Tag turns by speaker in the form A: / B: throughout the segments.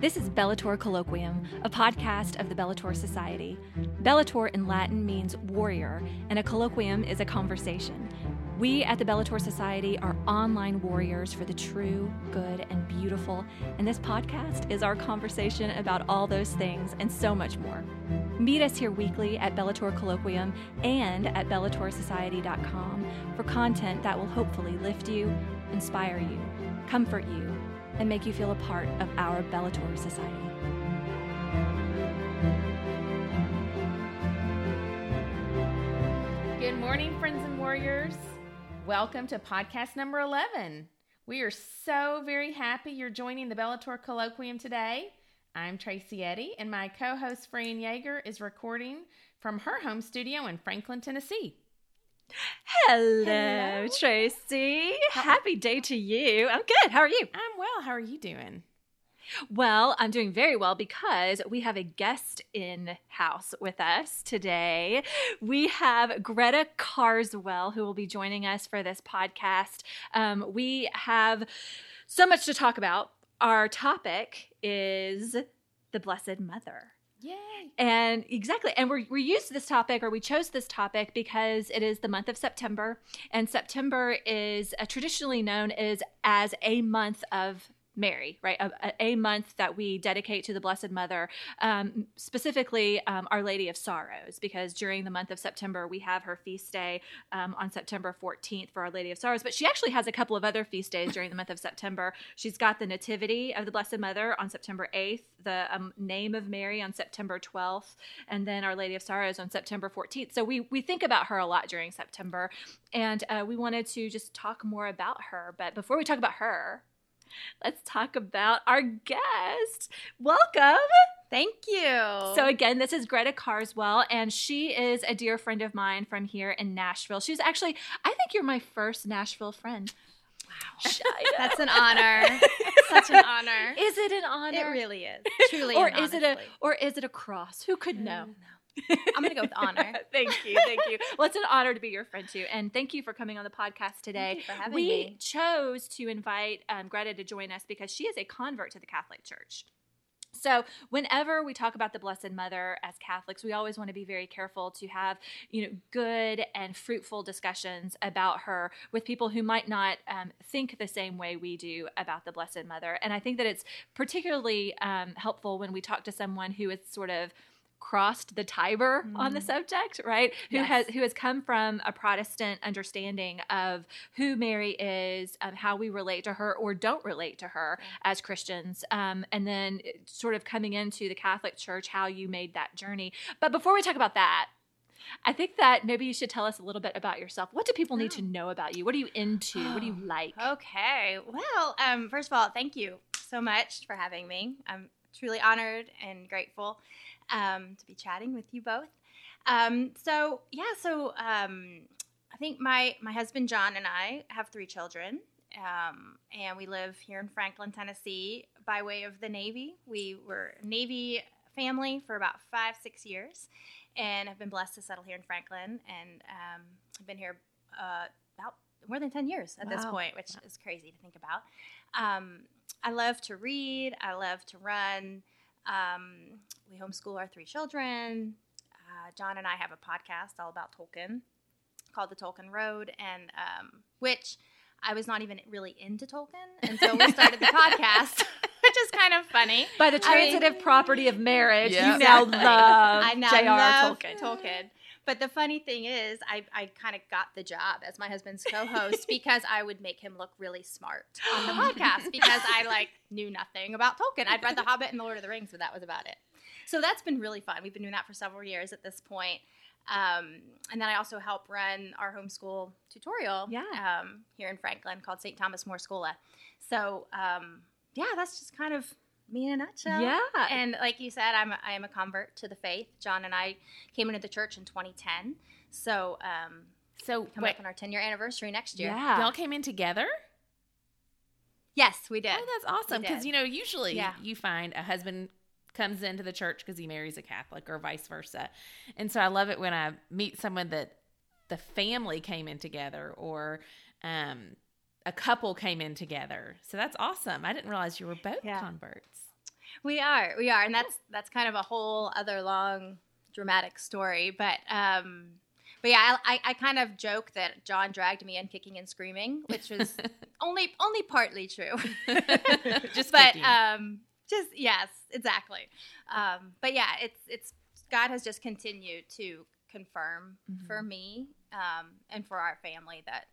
A: This is Bellator Colloquium, a podcast of the Bellator Society. Bellator in Latin means warrior, and a colloquium is a conversation. We at the Bellator Society are online warriors for the true, good, and beautiful, and this podcast is our conversation about all those things and so much more. Meet us here weekly at Bellator Colloquium and at BellatorSociety.com for content that will hopefully lift you, inspire you, comfort you, and make you feel a part of our Bellator Society.
B: Good morning, friends and warriors. Welcome to podcast number 11. We are so very happy you're joining the Bellator Colloquium today. I'm Tracy Eddy, and my co host, Fran Yeager, is recording from her home studio in Franklin, Tennessee.
A: Hello, Hello. Tracy. How- Happy day to you. I'm good. How are you?
B: I'm well. How are you doing?
A: Well, I'm doing very well because we have a guest in house with us today. We have Greta Carswell who will be joining us for this podcast. Um, we have so much to talk about. Our topic is the Blessed Mother.
B: Yay.
A: And exactly. And we're, we used this topic or we chose this topic because it is the month of September. And September is uh, traditionally known as, as a month of Mary, right? A, a, month that we dedicate to the Blessed Mother, um, specifically um, Our Lady of Sorrows, because during the month of September we have her feast day um, on September 14th for Our Lady of Sorrows. But she actually has a couple of other feast days during the month of September. She's got the Nativity of the Blessed Mother on September 8th, the um, Name of Mary on September 12th, and then Our Lady of Sorrows on September 14th. So we we think about her a lot during September, and uh, we wanted to just talk more about her. But before we talk about her, let's talk about our guest. Welcome.
C: Thank you.
A: So, again, this is Greta Carswell, and she is a dear friend of mine from here in Nashville. She's actually, I think you're my first Nashville friend.
C: Wow. That's an honor. Such an honor.
A: Is it an honor?
C: It really is. Truly.
A: or is it a or is it a cross? Who could mm,
C: know? I'm going to go with honor.
A: thank you. Thank you. Well, it's an honor to be your friend too. And thank you for coming on the podcast today.
C: for having
A: we
C: me.
A: chose to invite um, Greta to join us because she is a convert to the Catholic Church. So, whenever we talk about the Blessed Mother as Catholics, we always want to be very careful to have, you know, good and fruitful discussions about her with people who might not um, think the same way we do about the Blessed Mother. And I think that it's particularly um, helpful when we talk to someone who is sort of crossed the Tiber mm. on the mm. subject, right? Who yes. has who has come from a Protestant understanding of who Mary is, um, how we relate to her or don't relate to her as Christians, um, and then sort of coming into the Catholic Church, how you made that journey. But before we talk about that. I think that maybe you should tell us a little bit about yourself. What do people need to oh. know about you? What are you into? What do you like?
C: Okay. Well, um, first of all, thank you so much for having me. I'm truly honored and grateful um, to be chatting with you both. Um, so yeah, so um, I think my my husband John and I have three children, um, and we live here in Franklin, Tennessee, by way of the Navy. We were Navy family for about five six years, and have been blessed to settle here in Franklin, and um, I've been here uh, about more than ten years at wow. this point, which is crazy to think about. Um, I love to read. I love to run. Um, we homeschool our three children. Uh, John and I have a podcast all about Tolkien called The Tolkien Road, and um, which I was not even really into Tolkien until we started the podcast. Which is kind of funny.
A: By the transitive I mean, property of marriage, you now love
C: I now
A: J.R.
C: love
A: Tolkien.
C: Tolkien. But the funny thing is, I, I kind of got the job as my husband's co-host because I would make him look really smart on the podcast because I like knew nothing about Tolkien. I'd read The Hobbit and The Lord of the Rings, but that was about it. So that's been really fun. We've been doing that for several years at this point. Um, and then I also help run our homeschool tutorial
A: yeah.
C: um, here in Franklin called St. Thomas More Schola. So um, yeah, that's just kind of me in a nutshell.
A: Yeah.
C: And like you said, I'm a, I am a convert to the faith. John and I came into the church in 2010. So, um,
B: so
C: coming up on our 10 year anniversary next year.
A: Yeah.
B: Y'all came in together?
C: Yes, we did.
B: Oh, that's awesome. Because, you know, usually yeah. you find a husband comes into the church because he marries a Catholic or vice versa. And so I love it when I meet someone that the family came in together or, um, a couple came in together. So that's awesome. I didn't realize you were both yeah. converts.
C: We are, we are, and that's that's kind of a whole other long dramatic story. But um, but yeah, I, I kind of joke that John dragged me in kicking and screaming, which was only only partly true.
B: Just
C: but
B: kicking.
C: um, just yes, exactly. Um, but yeah, it's it's God has just continued to confirm
A: Mm-hmm.
C: for me um, and for our family that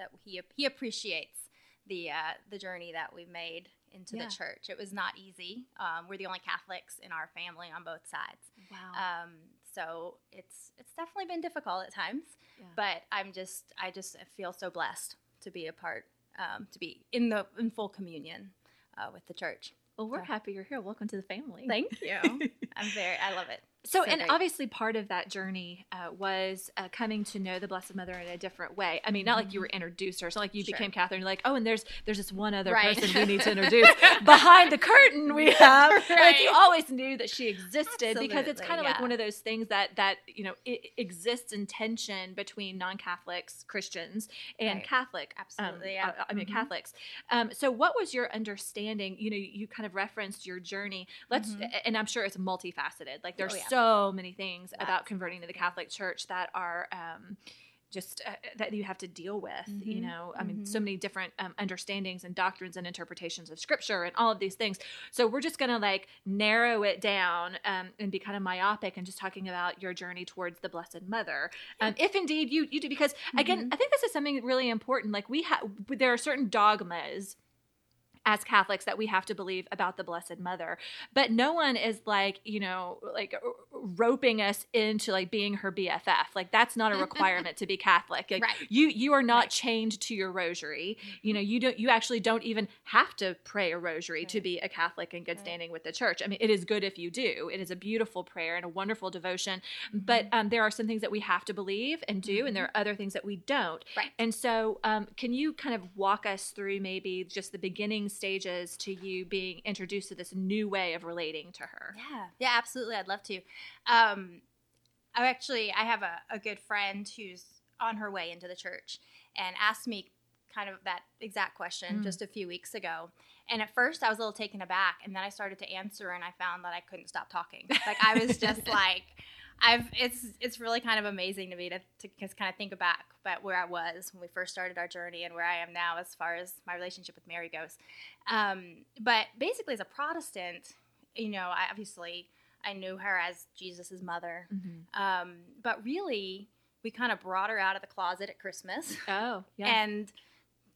C: that he he appreciates the uh, the journey that we've made into
A: Yeah.
C: the church. It was not easy. Um, we're the only Catholics in our family on both sides.
A: Wow.
C: Um, so it's it's definitely been difficult at times,
A: Yeah.
C: but I'm just I just feel so blessed to be a part um, to be in the in full communion uh, with the church.
A: well, we're
C: so-
A: happy you're here. Welcome to the family.
C: Thank you. I'm very I love it.
A: So,
C: So
A: and
C: great.
A: obviously, part of that journey uh, was uh, coming to know the Blessed Mother in a different way. I mean, not like you were introduced her. It's not like you
C: Sure.
A: became Catholic. You're like, oh, and there's there's this one other
C: Right.
A: person we need to introduce behind the curtain. We have like you always knew that she existed because it's kind of like one of those things that that you know it exists in tension between non-Catholics, Christians, and
C: Right.
A: Catholic. um,
C: Absolutely, yeah.
A: uh, I mean
C: Mhm.
A: Catholics. Um, so, what was your understanding? You know, you kind of referenced your journey. Let's,
C: Mhm.
A: and I'm sure it's multifaceted. Like there's
C: Oh, yeah.
A: so many things about converting to the Catholic Church that are. Um, just uh, that you have to deal with, you
C: Mhm.
A: know. I mean,
C: Mhm.
A: so many different um, understandings and doctrines and interpretations of Scripture and all of these things. So we're just gonna like narrow it down um, and be kind of myopic and just talking about your journey towards the Blessed Mother, um, if indeed you you do. Because again,
C: Mhm.
A: I think this is something really important. Like we have, there are certain dogmas as Catholics that we have to believe about the Blessed Mother. But no one is like, you know, like roping us into like being her BFF. Like that's not a requirement to be Catholic. Like
C: Right.
A: you you are not
C: Right.
A: chained to your rosary. You know, you don't you actually don't even have to pray a rosary to be a Catholic in good
C: Right.
A: standing with the church. I mean, it is good if you do. It is a beautiful prayer and a wonderful devotion. But um, there are some things that we have to believe and do, and there are other things that we don't.
C: Right.
A: And so, um, can you kind of walk us through maybe just the beginning stages to you being introduced to this new way of relating to her?
C: Yeah, yeah, absolutely. I'd love to. Um, I actually I have a, a good friend who's on her way into the church and asked me kind of that exact question
A: Mm.
C: just a few weeks ago. And at first I was a little taken aback, and then I started to answer, and I found that I couldn't stop talking. Like I was just like. I've it's it's really kind of amazing to me to, to just kind of think back about where I was when we first started our journey and where I am now as far as my relationship with Mary goes. Um, but basically, as a Protestant, you know, I obviously I knew her as Jesus' mother, um, but really we kind of brought her out of the closet at Christmas
A: Oh, yeah.
C: and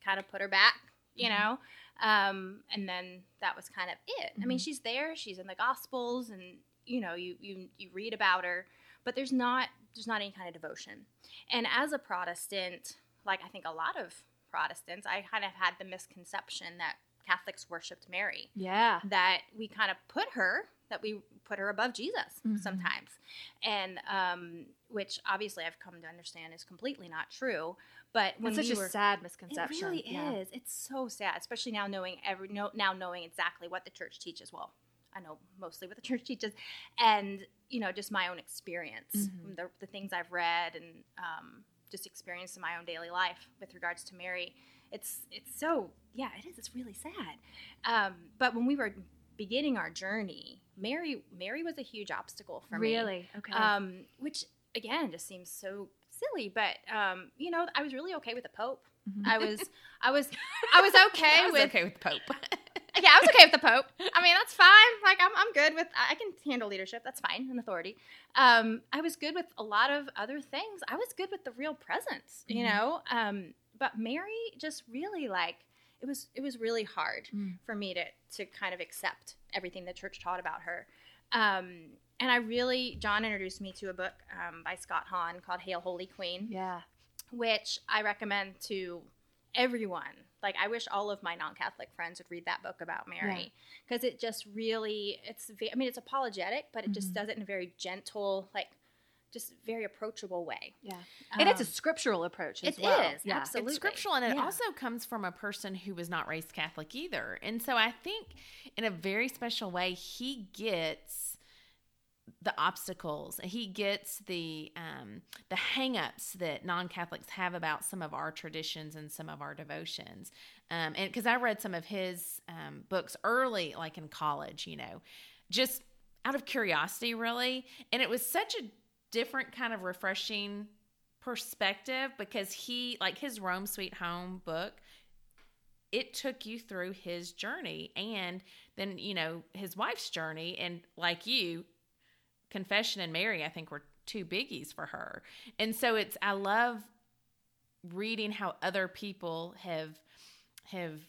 C: kind of put her back, you
A: Mhm.
C: know. Um, and then that was kind of it. I mean,
A: Mhm.
C: she's there, she's in the Gospels, and you know, you you you read about her, but there's not there's not any kind of devotion. And as a Protestant, like I think a lot of Protestants, I kind of had the misconception that Catholics worshipped Mary
A: yeah.
C: that we kind of put her that we put her above Jesus
A: Mhm.
C: sometimes, and um, which obviously I've come to understand is completely not true. But when
A: It's such
C: we
A: a
C: were,
A: sad
C: it really
A: Yeah.
C: is. It's so sad, especially now knowing every no, now knowing exactly what the church teaches. Well, I know mostly what the church teaches, and you know just my own experience,
A: Mhm.
C: the, the things I've read, and um, just experienced in my own daily life with regards to Mary. It's it's so yeah, it is. It's really sad. Um, but when we were beginning our journey, Mary Mary was a huge obstacle for me.
A: Really? Okay.
C: Um, which again just seems so silly, but um, you know, I was really okay with the Pope.
A: Mhm.
C: I was, I was, I was okay
B: I was
C: with.
B: okay with Pope.
C: Yeah, I was okay with the Pope. I mean, that's fine. Like, I'm, I'm good with. I can handle leadership. That's fine and authority. Um, I was good with a lot of other things. I was good with the real presence, you
A: Mhm.
C: know. Um, but Mary just really like it was. It was really hard
A: Mm.
C: for me to to kind of accept everything the church taught about her. Um, and I really, John introduced me to a book um, by Scott Hahn called "Hail Holy Queen."
A: yeah.
C: which I recommend to everyone. Like I wish all of my non-Catholic friends would read that book about Mary because it just really it's I mean it's apologetic, but it just
A: Mhm.
C: does it in a very gentle, like just very approachable way.
A: Yeah. And it's a
C: Um,
A: scriptural approach as
C: it
A: well.
C: is,
A: Yeah.
C: absolutely.
B: It's scriptural, and it
C: Yeah.
B: also comes from a person who was not raised Catholic either. And so I think, in a very special way, he gets the obstacles. He gets the um, the hangups that non Catholics have about some of our traditions and some of our devotions. Um, and because I read some of his um, books early, like in college, you know, just out of curiosity, really. And it was such a different kind of refreshing perspective because he, like his Rome Sweet Home book, it took you through his journey and then, you know, his wife's journey. And like you, Confession and Mary, I think, were two biggies for her. And so it's, I love reading how other people have have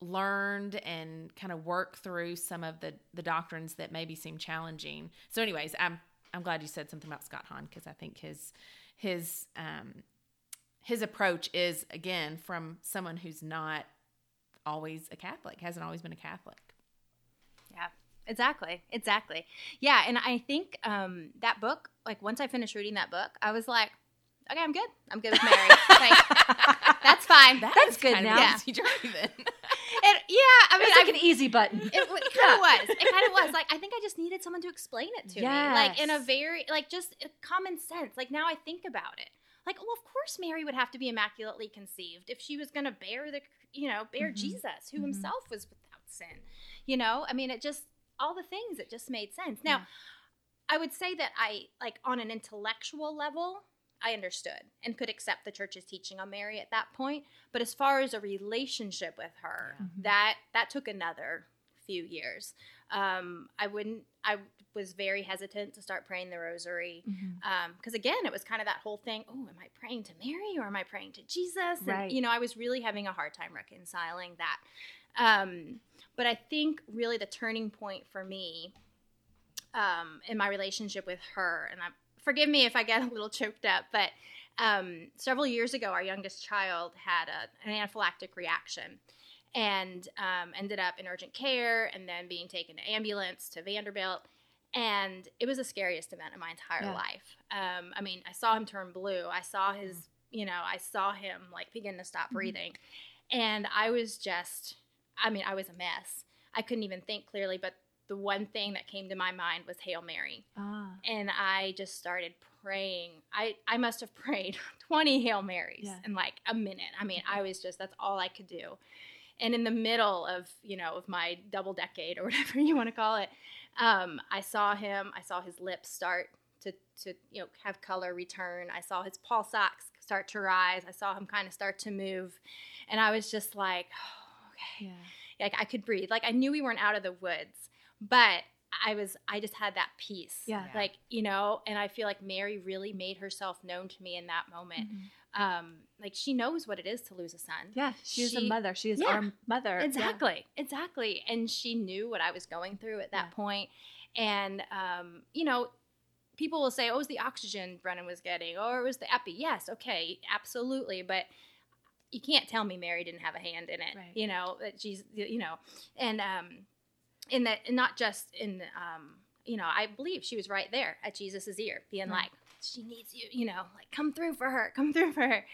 B: learned and kind of worked through some of the the doctrines that maybe seem challenging. So anyways, I'm I'm glad you said something about Scott Hahn because I think his his um his approach is again from someone who's not always a Catholic, hasn't always been a Catholic.
C: Yeah, exactly, exactly. Yeah, and I think um, that book, like once I finished reading that book, I was like, okay, I'm good. I'm good with Mary. like, that's fine.
B: That
A: That's good now.
C: Yeah.
B: easy then.
C: It, yeah, I mean,
A: It's like
C: I
A: an easy button.
C: It, kind of was. It kind of was. Like I think I just needed someone to explain it to me, like in a very like just uh, common sense. Like now I think about it. Like, well, of course Mary would have to be immaculately conceived if she was going to bear the, you know, bear
A: Mhm.
C: Jesus, who
A: Mhm.
C: himself was without sin. You know, I mean, it just all the things. It just made sense. Now,
A: Yeah.
C: I would say that I like on an intellectual level. I understood and could accept the church's teaching on Mary at that point, but as far as a relationship with her,
A: Yeah. Mhm.
C: that that took another few years. Um, I wouldn't. I was very hesitant to start praying the Rosary because again, it was kind of that whole thing. Oh, am I praying to Mary or am I praying to Jesus? And
A: Right.
C: you know, I was really having a hard time reconciling that. Um, but I think really the turning point for me um, in my relationship with her, and I forgive me if I get a little choked up, but um, several years ago, our youngest child had a, an anaphylactic reaction and um, ended up in urgent care and then being taken to ambulance to Vanderbilt. And it was the scariest event of my entire
A: Yeah.
C: life. Um, I mean, I saw him turn blue. I saw his, you know, I saw him like begin to stop
A: Mhm.
C: breathing. And I was just, I mean, I was a mess. I couldn't even think clearly, but the one thing that came to my mind was Hail Mary
A: Ah.
C: and I just started praying. I I must have prayed 20 Hail Marys
A: Yeah.
C: in like a minute. I mean, I was just that's all I could do. And in the middle of, you know, of my double decade or whatever you want to call it, um, I saw him, I saw his lips start to to, you know, have color return. I saw his pulse ox start to rise. I saw him kind of start to move. And I was just like, oh, okay
A: Yeah.
C: like I could breathe. Like I knew we weren't out of the woods, but I was I just had that peace.
A: Yeah.
C: Like, you know, and I feel like Mary really made herself known to me in that moment.
A: Mhm.
C: Um like she knows what it is to lose a son.
A: Yeah. She is a mother. She is
C: Yeah.
A: our mother. Yeah.
C: Exactly. Exactly. And she knew what I was going through at that
A: Yeah.
C: point. And um, you know, people will say, "Oh, it was the oxygen Brennan was getting, or it was the epi." Yes, okay, absolutely, but you can't tell me Mary didn't have a hand in it.
A: Right.
C: You know that she's, you know, and um, in that, and not just in, um, you know, I believe she was right there at Jesus's ear, being
A: Right.
C: like, "She needs you," you know, like come through for her, come through for her,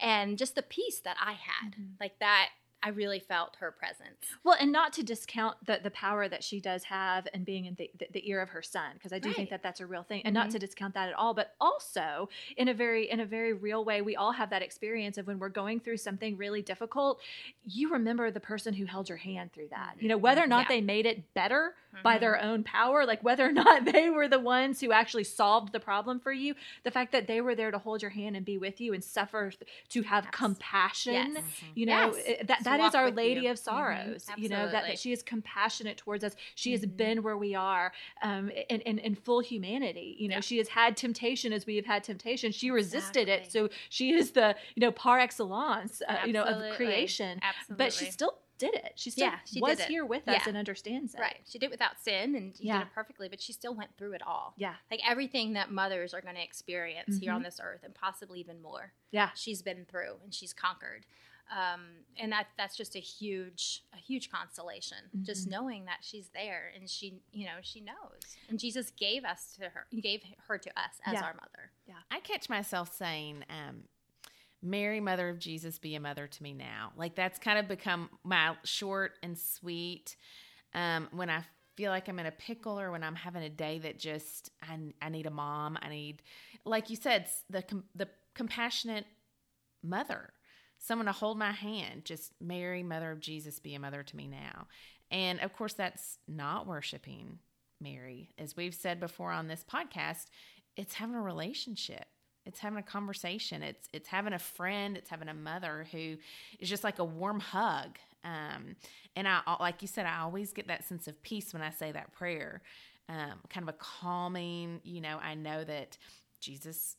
C: and just the peace that I had,
A: Mhm.
C: like that. I really felt her presence.
A: Well, and not to discount the, the power that she does have and being in the, the, the ear of her son, because I do think that that's a real thing, and not
C: Mhm.
A: to discount that at all. But also, in a very in a very real way, we all have that experience of when we're going through something really difficult. You remember the person who held your hand through that. You know, whether or not
C: Yeah.
A: they made it better by
C: Mhm.
A: their own power, like whether or not they were the ones who actually solved the problem for you, the fact that they were there to hold your hand and be with you and suffer to have
C: Yes.
A: compassion
C: Yes.
A: you know
C: Yes.
A: it- that that is our lady
C: you.
A: of sorrows you know that, that she is compassionate towards us she has
C: Mhm.
A: been where we are um in, in, in full humanity you know
C: Yeah.
A: she has had temptation as we have had temptation she resisted it so she is the you know par excellence uh, you know of creation
C: Absolutely.
A: but she still did it she still
C: Yeah, she
A: was here with us
C: Yeah.
A: and understands it
C: right. She did it without sin and she
A: Yeah.
C: did it perfectly, but she still went through it all.
A: yeah
C: Like everything that mothers are going to experience here
A: Mhm.
C: on this earth and possibly even more.
A: yeah
C: She's been through and she's conquered. Um, and that that's just a huge a huge consolation just
A: Mhm.
C: knowing that she's there and she you know she knows and jesus gave us to her gave her to us as
A: Yeah.
C: our mother yeah
B: I catch myself saying, um, Mary, Mother of Jesus, be a mother to me now. Like that's kind of become my short and sweet. Um, when I feel like I'm in a pickle or when I'm having a day that just I, I need a mom. I need, like you said, the the compassionate mother, someone to hold my hand. Just Mary, Mother of Jesus, be a mother to me now. And of course, that's not worshiping Mary. As we've said before on this podcast, it's having a relationship. It's having a conversation. It's it's having a friend. It's having a mother who is just like a warm hug. Um, and I, like you said, I always get that sense of peace when I say that prayer. Um, kind of a calming. You know, I know that Jesus,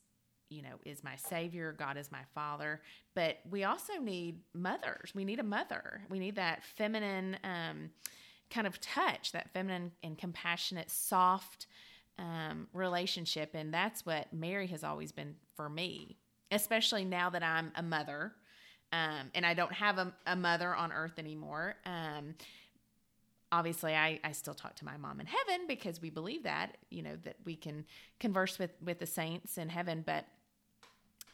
B: you know, is my Savior. God is my Father. But we also need mothers. We need a mother. We need that feminine um, kind of touch, that feminine and compassionate, soft um, relationship. And that's what Mary has always been for me, especially now that I'm a mother um, and I don't have a, a mother on earth anymore. Um, obviously I, I still talk to my mom in heaven because we believe that you know that we can converse with with the saints in heaven but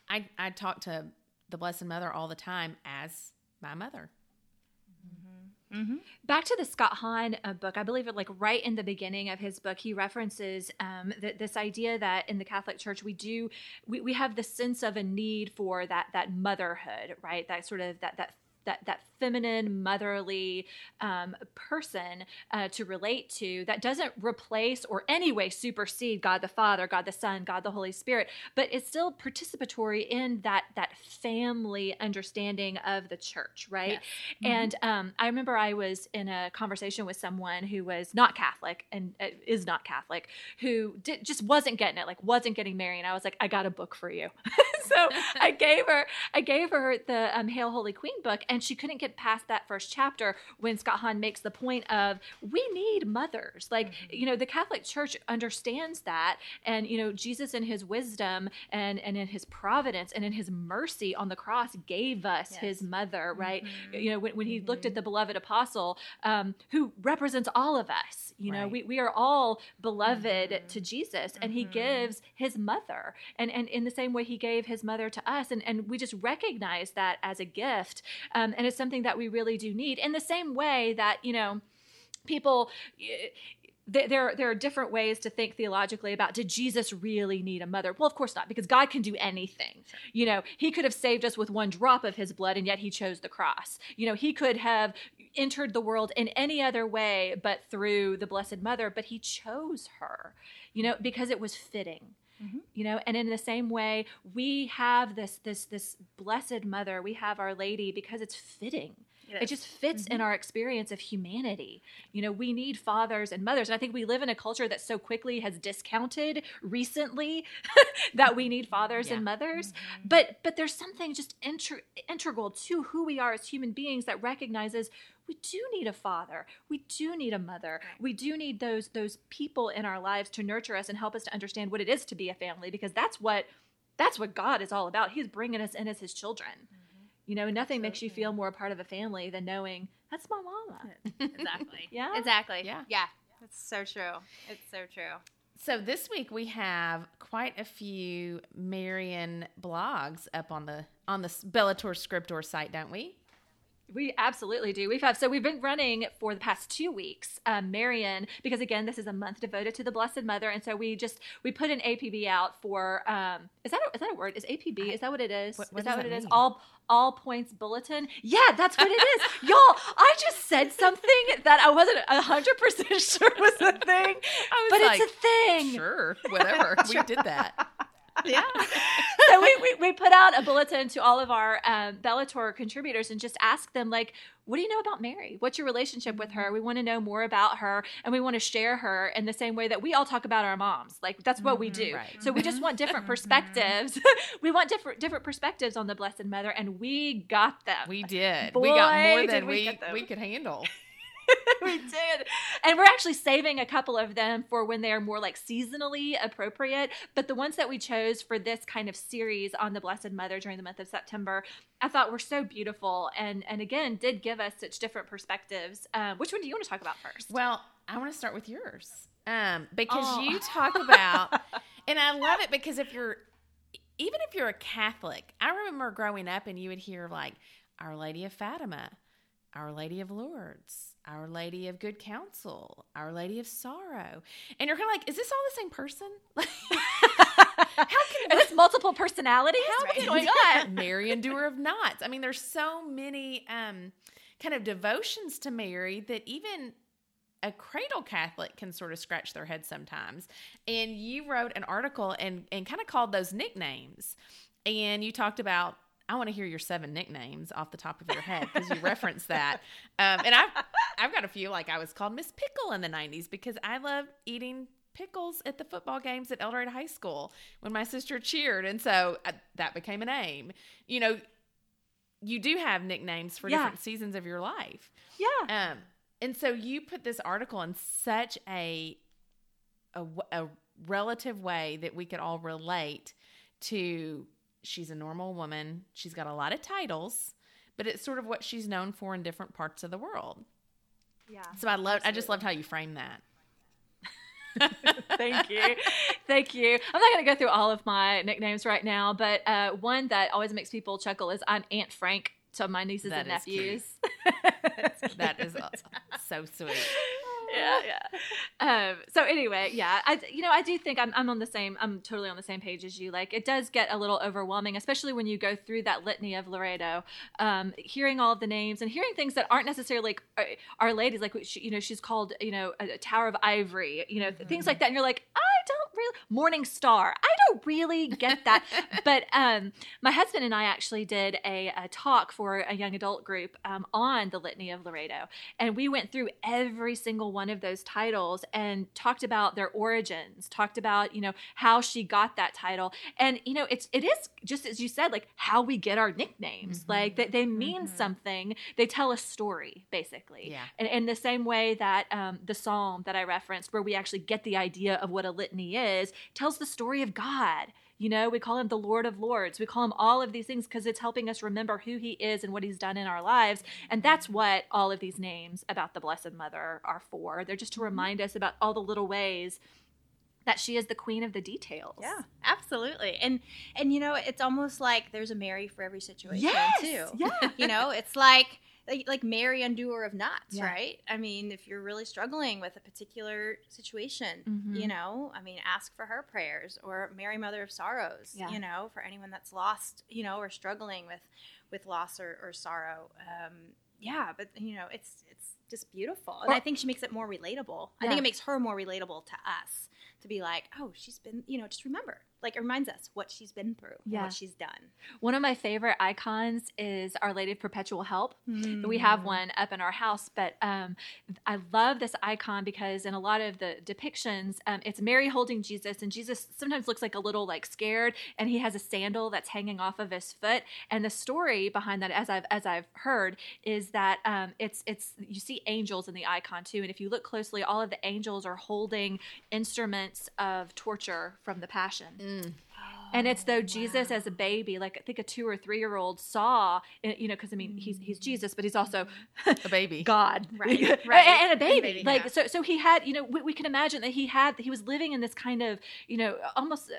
B: i i talk to the blessed mother all the time as my mother
A: Mm-hmm. Back to the Scott Hahn uh, book, I believe it like right in the beginning of his book, he references um, th- this idea that in the Catholic Church we do we, we have the sense of a need for that that motherhood, right? That sort of that that that that feminine, motherly um, person uh, to relate to that doesn't replace or anyway supersede God the Father, God the Son, God the Holy Spirit, but it's still participatory in that that family understanding of the church, right? Yes. Mm-hmm. And um, I remember I was in a conversation with someone who was not Catholic and uh, is not Catholic, who did, just wasn't getting it, like wasn't getting married. And I was like, I got a book for you. so I gave her, I gave her the um, Hail Holy Queen book, and she couldn't get past that first chapter when Scott Hahn makes the point of we need mothers. Like, mm-hmm. you know, the Catholic Church understands that. And, you know, Jesus in his wisdom and, and in his providence and in his mercy on the cross gave us yes. his mother, right? Mm-hmm. You know, when, when he mm-hmm. looked at mm-hmm. the beloved apostle um, who represents all of us, you know, right. we, we are all beloved mm-hmm. to Jesus and he mm-hmm. gives his mother. And, and in the same way he gave his mother to us. And, and we just recognize that as a gift. Um, Um, and it's something that we really do need in the same way that, you know, people there there are different ways to think theologically about did Jesus really need a mother? Well, of course not, because God can do anything. You know, he could have saved us with one drop of his blood and yet he chose the cross. You know, he could have entered the world in any other way but through the blessed mother, but he chose her. You know, because it was fitting. Mm-hmm. You know, and in the same way, we have this this this blessed mother. We have Our Lady because it's fitting. It, it just fits mm-hmm. in our experience of humanity. You know, we need fathers and mothers. And I think we live in a culture that so quickly has discounted recently that we need fathers yeah. and mothers. Mm-hmm. But but there's something just integral to who we are as human beings that recognizes we do need a father. We do need a mother. We do need those those people in our lives to nurture us and help us to understand what it is to be a family because that's what that's what god is all about. He's bringing us in as his children. Mm-hmm. you know nothing so, makes you feel more a part of a family than knowing that's my mama.
C: Exactly.
A: Yeah.
C: Exactly. Yeah. Yeah. That's so true. It's so true.
B: So this week we have quite a few Marian blogs up on the on the Bellator Scriptor site, don't we?
A: We absolutely do. We've had so we've been running for the past two weeks, um, Marian, because again, this is a month devoted to the Blessed Mother, and so we just we put an APB out for um, is that a, is that a word? Is APB? Is that what it is?
B: What, what
A: is that what
B: that
A: it
B: mean?
A: is? All all points bulletin. Yeah, that's what it is, y'all. I just said something that I wasn't hundred percent sure was a thing, but like, it's a thing.
B: Sure, whatever. we did that.
A: yeah. so we, we, we, put out a bulletin to all of our um, Bellator contributors and just ask them, like, what do you know about Mary? What's your relationship with her? We want to know more about her and we want to share her in the same way that we all talk about our moms. Like, that's what mm-hmm, we do. Right. So we just want different mm-hmm. perspectives. we want different different perspectives on the Blessed Mother, and we got them.
B: We did. Boy, we got more than we, we, we could handle.
A: we did. And we're actually saving a couple of them for when they are more like seasonally appropriate. But the ones that we chose for this kind of series on the Blessed Mother during the month of September, I thought were so beautiful and and again did give us such different perspectives. Um, which one do you want to talk about first?
B: Well, I want to start with yours um, because oh. you talk about, and I love it because if you're even if you're a Catholic, I remember growing up and you would hear like Our Lady of Fatima Our Lady of Lourdes, Our Lady of Good Counsel, Our Lady of Sorrow. And you're kind of like, is this all the same person?
A: How can this multiple personalities?
B: What's
C: Right.
B: going on? Mary Undoer of Knots. I mean, there's so many um, kind of devotions to Mary that even a cradle Catholic can sort of scratch their head sometimes. And you wrote an article and, and kind of called those nicknames. And you talked about, I want to hear your seven nicknames off the top of your head because you referenced that. Um, and I've, I've got a few, like I was called Miss Pickle in the 90s because I loved eating pickles at the football games at Eldorado High School when my sister cheered. And so uh, that became a name. You know, you do have nicknames for
A: Yeah.
B: different seasons of your life.
A: Yeah.
B: Um, and so you put this article in such a a relative way that we could all relate to. She's a normal woman. She's got a lot of titles, but it's sort of what she's known for in different parts of the world.
A: Yeah.
B: So I loved. I just loved how you framed that.
A: Thank you. Thank you. I'm not going to go through all of my nicknames right now, but uh, one that always makes people chuckle is I'm Aunt Frank to my nieces
B: That
A: and nephews.
B: That is uh, so sweet.
A: yeah, yeah. Um, so anyway, yeah, I you know I do think I'm I'm on the same I'm totally on the same page as you. Like it does get a little overwhelming, especially when you go through that litany of Loreto, um, hearing all of the names and hearing things that aren't necessarily like uh, Our Lady's like she, you know she's called you know a, a Tower of Ivory, you know things like that, and you're like I don't really Morning Star. I don't really get that, but um, my husband and I actually did a, a talk for a young adult group um, on the Litany of Loreto, and we went through every single one of those titles and talked about their origins, talked about you know how she got that title, and you know it's it is just as you said like how we get our nicknames,
B: Mhm.
A: like they, they mean
C: Mhm.
A: something, they tell a story basically,
B: Yeah.
A: and in the same way that um, the psalm that I referenced, where we actually get the idea of what a litany is, tells the story of God. You know, we call him the Lord of Lords. We call him all of these things because it's helping us remember who he is and what he's done in our lives. And that's what all of these names about the Blessed Mother are for. They're just to mm-hmm. remind us about all the little ways that she is the queen of the details.
C: Yeah, absolutely. And and you know, it's almost like there's a Mary for every situation
A: Yes.
C: too.
A: Yeah.
C: you know, it's like like, like Mary undoer of knots,
A: Yeah.
C: right? I mean, if you're really struggling with a particular situation,
A: Mhm.
C: you know, I mean, ask for her prayers or Mary Mother of Sorrows,
A: Yeah.
C: you know, for anyone that's lost, you know, or struggling with with loss or, or sorrow. Um, yeah, but you know, it's it's just beautiful, and
A: Or-
C: I think she makes it more relatable. I think it makes her more relatable to us to be like, oh, she's been, you know, just remember, like, it reminds us what she's been through,
A: Yeah.
C: what she's done.
A: One of my favorite icons is Our Lady of Perpetual Help. We
C: Mm-hmm.
A: have one up in our house, but um, I love this icon because in a lot of the depictions, um, it's Mary holding Jesus, and Jesus sometimes looks like a little like scared, and he has a sandal that's hanging off of his foot. And the story behind that, as I've as I've heard, is that um, it's it's you see angels in the icon too, and if you look closely, all of the angels are holding instruments of torture from the Passion.
B: Mm. Mm.
A: And it's though Jesus as a baby, like I think a two or three year old saw, eh, you know, because I mean he's he's Jesus, but he's also
B: A baby.
A: God,
C: Right,
A: And-
C: right.
A: and, a
C: And
A: baby.
C: baby,
A: like
C: yeah.
A: so, so he had, you know, we, we can imagine that he had, he was living in this kind of, you know, almost uh,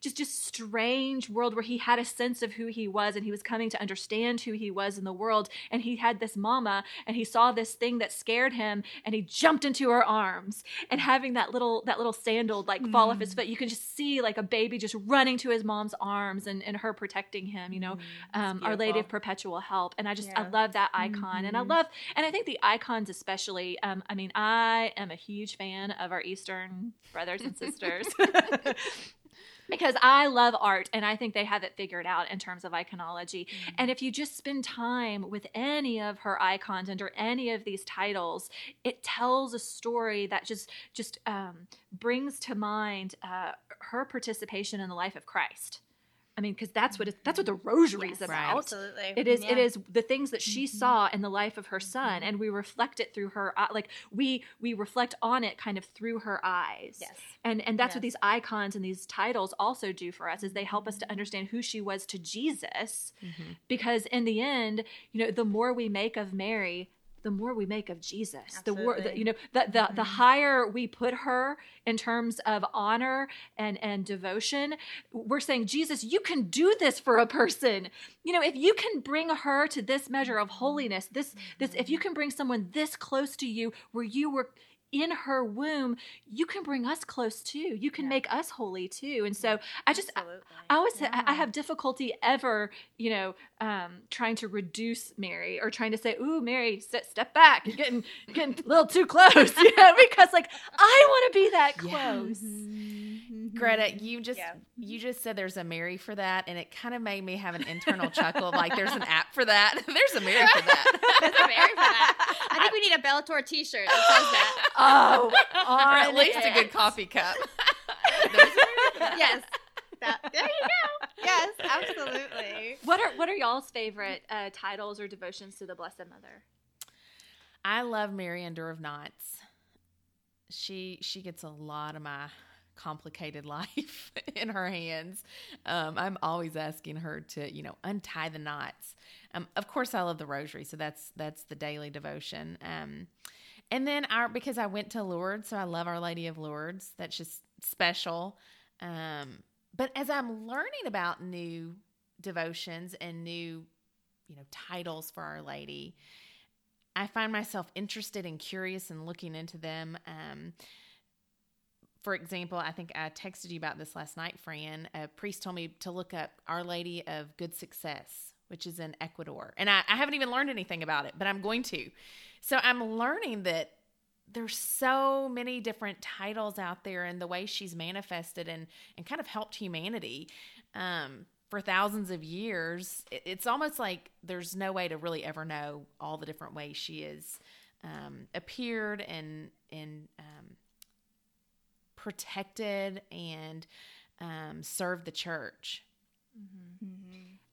A: just just strange world where he had a sense of who he was, and he was coming to understand who he was in the world. And he had this mama, and he saw this thing that scared him, and he jumped into her arms, and having that little that little sandal like fall off
C: Mm.
A: his foot, you can just see like a baby just running to his mom's arms, and and her protecting him, you know um, Our Lady of. Perpetual Help. And I just, I love that icon. And I
C: Mhm.
A: love, and I think the icons especially, um, I mean, I am a huge fan of our Eastern brothers and sisters. Because I love art and I think they have it figured out in terms of iconology. And if you just spend time with any of her icons under any of these titles, it tells a story that just just um, brings to mind uh, her participation in the life of Christ. I mean, because that's what it, that's what the rosary is
C: Yes,
A: about.
C: Absolutely.
A: It is. It
C: Yeah.
A: is the things that she saw in the life of her son, and we reflect it through her. Like we we reflect on it kind of through her eyes.
C: Yes.
A: And and that's what these icons and these titles also do for us is they help us to understand who she was to Jesus,
B: Mhm.
A: because in the end, you know, the more we make of Mary, the more we make of Jesus. The, wor- the
C: Absolutely.
A: you know the the, the
C: Mhm.
A: higher we put her in terms of honor and and devotion, we're saying Jesus, you can do this for a person. You know, if you can bring her to this measure of holiness, this this if you can bring someone this close to you where you were in her womb, you can bring us close too. You can
C: Yeah.
A: make us holy too. And so I just I- I always I- I have difficulty ever, you know, um, trying to reduce Mary or trying to say, "Ooh, Mary, step step back, you're getting getting a little too close," you know, because like I want to be that
B: Yeah.
A: close.
B: Greta, you just
C: Yeah.
B: you just said there's a Mary for that, and it kind of made me have an internal chuckle. Like there's an app for that. there's a Mary for that.
C: That's a Mary for that. I think we need a Bellator T-shirt that says that.
A: Oh,
B: or at
A: on
B: least a good coffee cup. There's a Mary for that.
C: Yes. That, there you go. Yes, absolutely.
A: What are what are y'all's favorite uh, titles or devotions to the Blessed Mother?
B: I love Mary Undoer of Knots. She she gets a lot of my complicated life in her hands. Um, I'm always asking her to, you know, untie the knots. Um, of course, I love the Rosary, so that's that's the daily devotion. Um, and then our because I went to Lourdes, so I love Our Lady of Lourdes. That's just special. Um, but as I'm learning about new devotions and new, you know, titles for Our Lady, I find myself interested and curious and looking into them. Um, for example, I think I texted you about this last night, Fran. A priest told me to look up Our Lady of Good Success, which is in Ecuador. And I, I haven't even learned anything about it, but I'm going to. So I'm learning that there's so many different titles out there and the way she's manifested and, and kind of helped humanity um, for thousands of years. It- It's almost like there's no way to really ever know all the different ways she has um, appeared and and um, protected and um, served the church.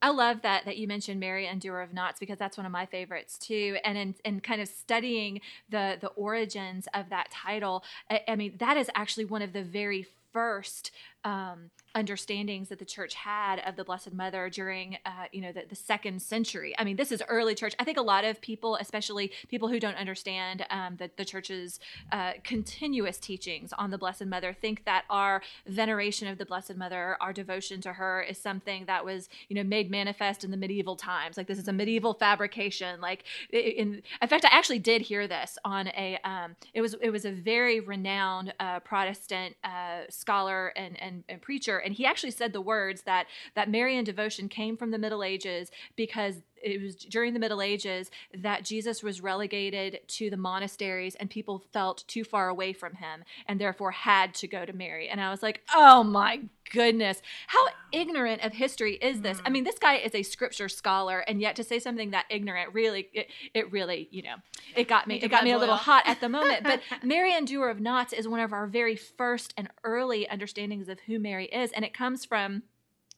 A: I love that that you mentioned Mary Undoer of Knots because that's one of my favorites too. And in, in kind of studying the the origins of that title, I, I mean that is actually one of the very first um, understandings that the church had of the Blessed Mother during, uh, you know, the, the second century. I mean, this is early church. I think a lot of people, especially people who don't understand um, the, the church's uh, continuous teachings on the Blessed Mother, think that our veneration of the Blessed Mother, our devotion to her, is something that was, you know, made manifest in the medieval times. Like this is a medieval fabrication. Like, in, in fact, I actually did hear this on a. Um, it was it was a very renowned uh, Protestant uh, scholar and, and and preacher, and he actually said the words that that Marian devotion came from the Middle Ages because it was during the Middle Ages that Jesus was relegated to the monasteries and people felt too far away from him and therefore had to go to Mary. And I was like, oh my goodness, how ignorant of history is this? I mean, this guy is a scripture scholar, and yet to say something that ignorant really, it, it really, you know, it got me, it got me a little hot at the moment. But Mary Undoer of Knots is one of our very first and early understandings of who Mary is, and it comes from.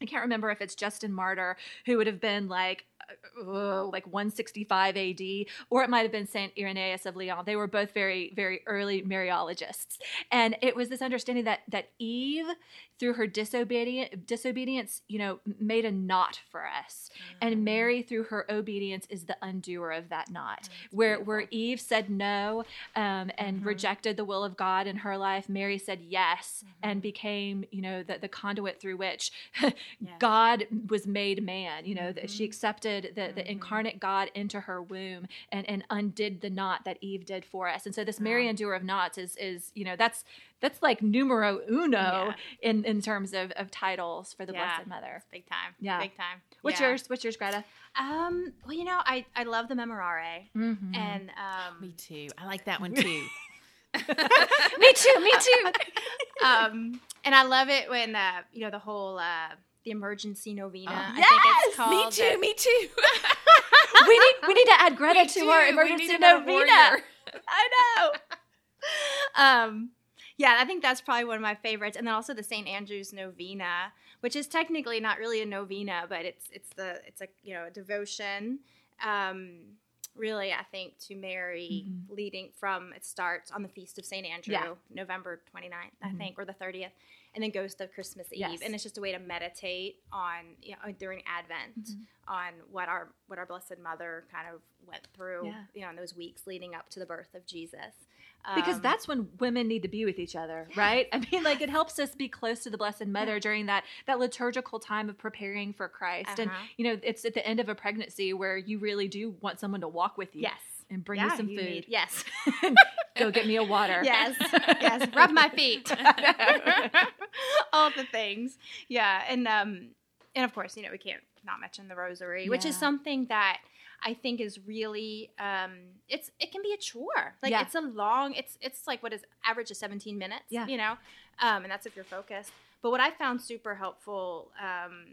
A: I can't remember if it's Justin Martyr who would have been like uh, like 165 AD, or it might have been Saint Irenaeus of Lyon. They were both very, very early Mariologists, and it was this understanding that that Eve, through her disobedient disobedience, you know, made a knot for us, mm. and Mary, through her obedience, is the undoer of that knot. Mm, where where Eve said no um, and mm-hmm. rejected the will of God in her life, Mary said yes mm-hmm. and became, you know, the, the conduit through which God was made man. You know, that she mm-hmm. accepted the, the incarnate God into her womb and, and undid the knot that Eve did for us. And so this Mary Undoer of knots is is, you know, that's that's like numero uno in, in terms of, of titles for the
C: Yeah.
A: Blessed Mother.
C: Big time.
A: Yeah.
C: Big time.
A: What's
C: Yeah.
A: yours? What's yours, Greta?
C: Um, well, you know, I, I love the Memorare.
A: Mm-hmm.
C: And um,
B: Me too. I like that one too.
A: me too. Me too.
C: um, and I love it when uh, you know the whole uh, the emergency novena. I
A: Yes!
C: think it's
B: me too.
C: the-
B: Me too.
A: we need we need to add Greta
B: Me
A: to
B: too.
A: our emergency novena.
C: I know. um, yeah, I think that's probably one of my favorites, and then also the St. Andrew's Novena, which is technically not really a novena, but it's it's the it's a you know a devotion. Um, really, I think to Mary, leading from it starts on the feast of St. Andrew,
A: Yeah.
C: November 29th, I
A: Mhm.
C: think, or the thirtieth, and then goes to Christmas Eve,
A: Yes.
C: and it's just a way to meditate on you know during Advent
A: Mhm.
C: on what our what our Blessed Mother kind of went through,
A: Yeah.
C: you know, in those weeks leading up to the birth of Jesus.
A: because
C: Um,
A: that's when women need to be with each other right i mean like it helps us be close to the blessed mother during that that liturgical time of preparing for christ and
C: Uh-huh.
A: you know it's at the end of a pregnancy where you really do want someone to walk with you
C: yes,
A: and bring
C: Yeah,
A: you some food
C: need- yes,
A: go get me a water
C: yes, yes. Rub my feet. All the things. Yeah, and um, and of course, you know, we can't not mention the Rosary, which is something that I think is really um, it's it can be a chore. Like
A: Yeah.
C: it's a long. It's it's like what is average of seventeen minutes.
A: Yeah.
C: you know, um, and that's if you're focused. But what I found super helpful um,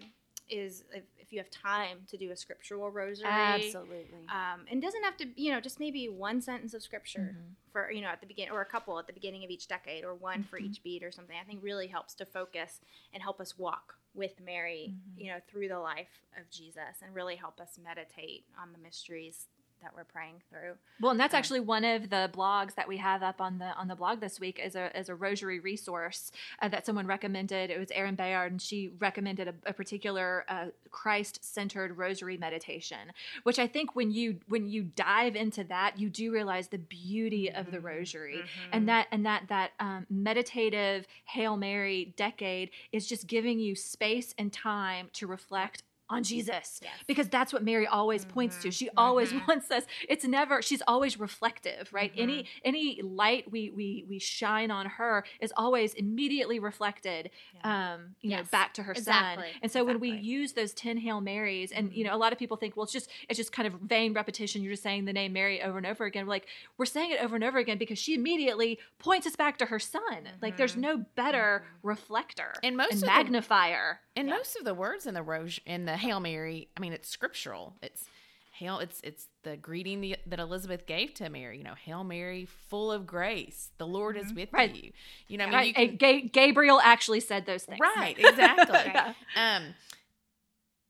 C: is if, if you have time to do a scriptural rosary.
A: absolutely
C: Um, and doesn't have to, you know, just maybe one sentence of scripture
A: Mhm.
C: for, you know, at the beginning, or a couple at the beginning of each decade, or one for
A: Mhm.
C: each beat or something. I think really helps to focus and help us walk with Mary,
A: Mhm.
C: you know, through the life of Jesus, and really help us meditate on the mysteries that we're praying through.
A: Well, and that's
C: Um,
A: actually one of the blogs that we have up on the on the blog this week is a is a rosary resource uh, that someone recommended. It was Erin Bayard, and she recommended a, a particular uh, Christ centered rosary meditation, which I think when you when you dive into that, you do realize the beauty of the
C: Mhm.
A: rosary.
C: Mhm.
A: And that and that that um, meditative Hail Mary decade is just giving you space and time to reflect on Jesus
C: Yes.
A: because that's what Mary always points to.
C: Mhm,
A: She always
C: mhm.
A: wants us. It's never. She's always reflective, right?
C: Mhm.
A: Any any light we we we shine on her is always immediately reflected, um, you know, back to her
C: exactly,
A: son. And so when we use those ten Hail Marys, and you
C: Mhm.
A: know, a lot of people think, well, it's just it's just kind of vain repetition. You're just saying the name Mary over and over again. We're like we're saying it over and over again because she immediately points us back to her son. Like there's
C: Mhm.
A: no better reflector
B: And most
A: and
B: of the-
A: magnifier.
B: And
C: Yeah.
B: most of the words in the rose in the Hail Mary, I mean, it's scriptural. It's hail. It's it's the greeting the, that Elizabeth gave to Mary. You know, Hail Mary, full of grace, the Lord is with
A: Right.
B: you. You know, I mean,
A: Right,
B: you
A: and
B: can,
A: Ga- Gabriel actually said those things.
B: right, exactly.
A: Yeah.
B: Um,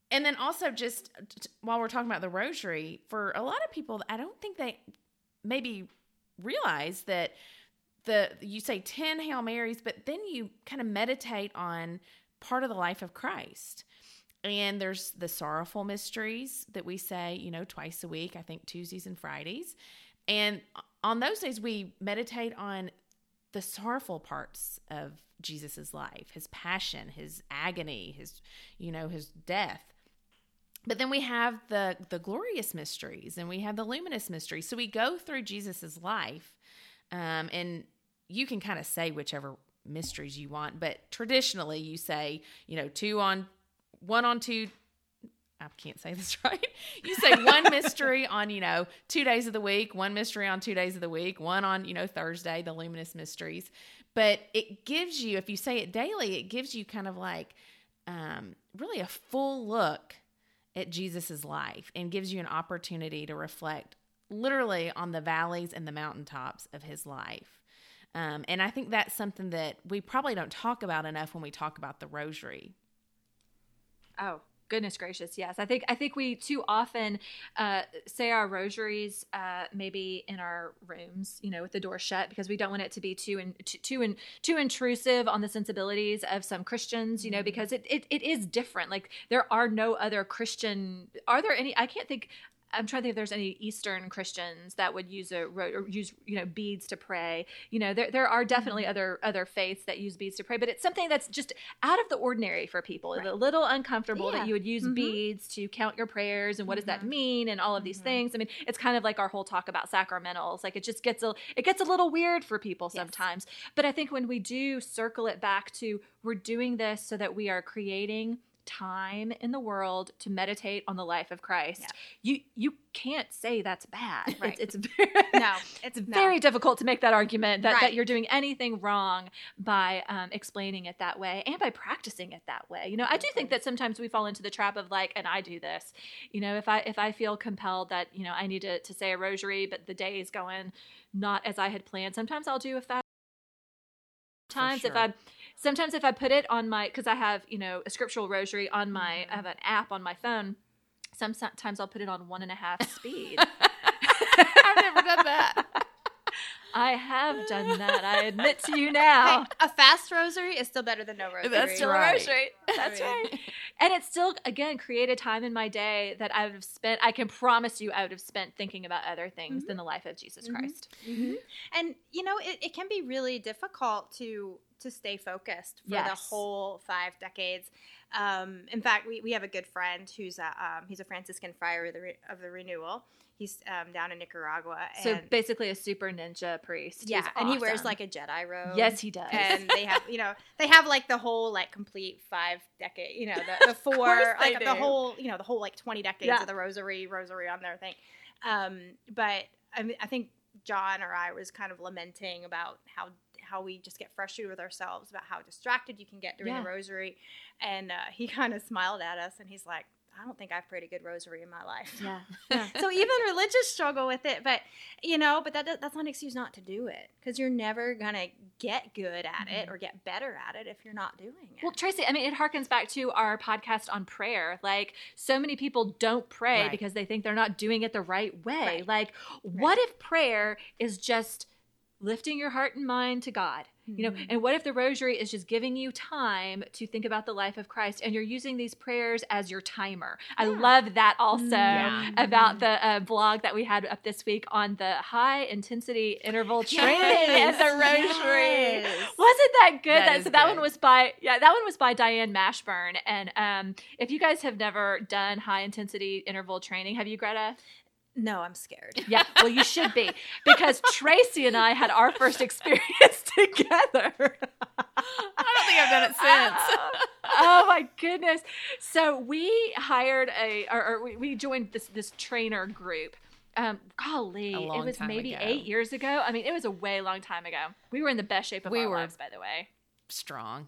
B: and then also just t- t- while we're talking about the rosary, for a lot of people, I don't think they maybe realize that the you say 10 Hail Marys, but then you kind of meditate on part of the life of Christ. And there's the sorrowful mysteries that we say, you know, twice a week, I think Tuesdays and Fridays. And on those days, we meditate on the sorrowful parts of Jesus's life, his passion, his agony, his, you know, his death. But then we have the the glorious mysteries and we have the luminous mysteries. So we go through Jesus's life, um, and you can kind of say whichever mysteries you want. But traditionally, you say, you know, two on one on two. I can't say this right. You say one mystery on, you know, two days of the week, one mystery on two days of the week, one on, you know, Thursday, the luminous mysteries. But it gives you, if you say it daily, it gives you kind of like um, really a full look at Jesus's life and gives you an opportunity to reflect literally on the valleys and the mountaintops of his life. Um, and I think that's something that we probably don't talk about enough when we talk about the rosary.
A: Oh goodness gracious, yes. I think I think we too often uh, say our rosaries uh, maybe in our rooms, you know, with the door shut because we don't want it to be too in, too too, in, too intrusive on the sensibilities of some Christians, you know, because it, it it is different. Like there are no other Christian. Are there any? I can't think. I'm trying to think if there's any Eastern Christians that would use a or use you know beads to pray. You know, there there are definitely other other faiths that use beads to pray, but it's something that's just out of the ordinary for people. It's a little uncomfortable
C: Yeah.
A: that you would use
C: Mhm.
A: beads to count your prayers and what does that
C: Mhm.
A: mean and all of these
C: Mhm.
A: things. I mean, it's kind of like our whole talk about sacramentals. Like it just gets a it gets a little weird for people
C: Yes.
A: sometimes. But I think when we do circle it back to we're doing this so that we are creating time in the world to meditate on the life of Christ.
C: Yeah.
A: You you can't say that's bad.
C: Right.
A: It's, it's very
C: No,
A: it's
C: no.
A: very difficult to make that argument that, that you're doing anything wrong by um, explaining it that way and by practicing it that way. You know, I do think that sometimes we fall into the trap of like, and I do this. You know, if I if I feel compelled that you know I need to to say a rosary, but the day is going not as I had planned. Sometimes I'll do a fast. Times if
B: sure.
A: Sometimes if I put it on my because I have you know a scriptural rosary on my I have an app on my phone. Sometimes I'll put it on one and a half speed.
B: I've never done that.
A: I have done that. I admit to you now.
C: Hey, a fast rosary is still better than no rosary.
B: That's
A: Still
B: right.
A: a rosary. That's right. And it still, again, created time in my day that I would have spent, I can promise you, I would have spent thinking about other things than the life of Jesus
C: Mhm.
A: Christ.
C: hmm And you know, it, it can be really difficult to to stay focused for the whole five decades. Um, in fact, we, we have a good friend who's a um, he's a Franciscan friar of the, Re- of the Renewal. He's um, down in Nicaragua,
A: So basically, a super ninja priest.
C: yeah,
A: He's
C: and he wears like a Jedi robe.
A: Yes, he does.
C: and they have you know they have like the whole like complete five decade you know the, the four like the whole you know the whole like 20 decades
A: Yeah.
C: of the rosary rosary on their thing um but I, mean, I think john or i was kind of lamenting about how how we just get frustrated with ourselves about how distracted you can get during
A: Yeah.
C: the rosary and uh, he kind of smiled at us and he's like i don't think i've prayed a good rosary in my life
A: yeah.
C: so even religious struggle with it but you know but that that's not an excuse not to do it because you're never gonna get good at it mm-hmm. or get better at it if you're not doing it
A: Well, Tracy, I mean, it harkens back to our podcast on prayer. Like, so many people don't pray
B: Right.
A: because they think they're not doing it the right way.
C: Right.
A: Like, what if prayer is just lifting your heart and mind to God? You know,
C: Mhm.
A: and what if the rosary is just giving you time to think about the life of Christ and you're using these prayers as your timer? I love that also
B: Yeah.
A: about the uh, blog that we had up this week on the high intensity interval training
C: Yes.
A: and the rosary.
C: Yes.
A: Wasn't that good?
B: That
A: That,
B: is
A: so that one was by yeah, that one was by Diane Mashburn. And um, if you guys have never done high intensity interval training, have you, Greta?
C: No i'm scared
A: Yeah, well, you should be because Tracy and I had our first experience together.
B: I don't think I've done it since.
A: oh my goodness! So we hired a, or, or we, we joined this this trainer group. Um, golly,
B: A long
A: it was
B: time
A: maybe
B: ago.
A: eight years ago. I mean, it was a way long time ago. We were in the best shape of
B: We
A: our
B: were-
A: lives, by the way.
B: Strong.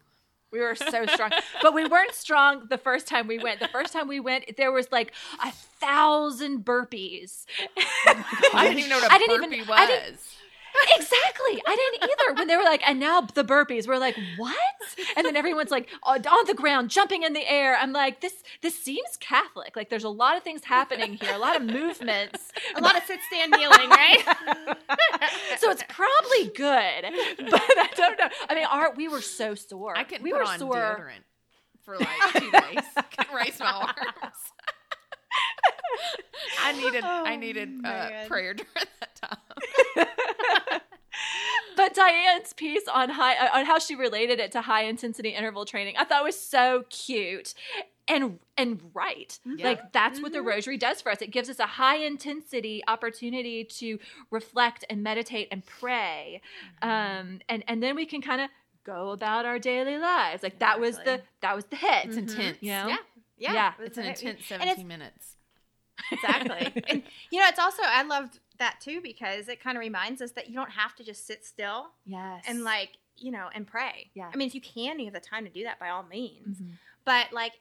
A: We were so strong, but we weren't strong the first time we went. The first time we went, there was like a thousand burpees.
B: I didn't even know what a
A: I
B: burpee
A: even-
B: was.
A: Exactly, I didn't either. When they were like, and now the burpees, we're like, what? And then everyone's like on on the ground, jumping in the air. I'm like, this this seems Catholic. Like, there's a lot of things happening here, a lot of movements.
C: a lot of sit stand kneeling right
A: So it's probably good, but I don't know. I mean, our we were so sore.
B: I couldn't
A: we
B: put
A: were
B: on
A: sore.
B: deodorant for like two days. couldn't raise my arms. I needed I
C: Oh,
B: needed uh, prayer during that time.
A: But Diane's piece on high uh, on how she related it to high intensity interval training, I thought was so cute and and right.
B: Yeah.
A: Like that's what the rosary does for us. It gives us a high intensity opportunity to reflect and meditate and pray, um, and and then we can kind of go about our daily lives. Like that was the that was the hit.
B: It's intense.
A: You know?
C: yeah yeah,
A: Yeah,
B: It's an
C: very-
B: intense
C: and it's-
B: 17 minutes.
C: Exactly and you know it's also i loved that too because it kind of reminds us that you don't have to just sit still
A: Yes.
C: and like you know and pray
A: Yeah.
C: i mean if you can you have the time to do that by all means
A: Mhm.
C: but like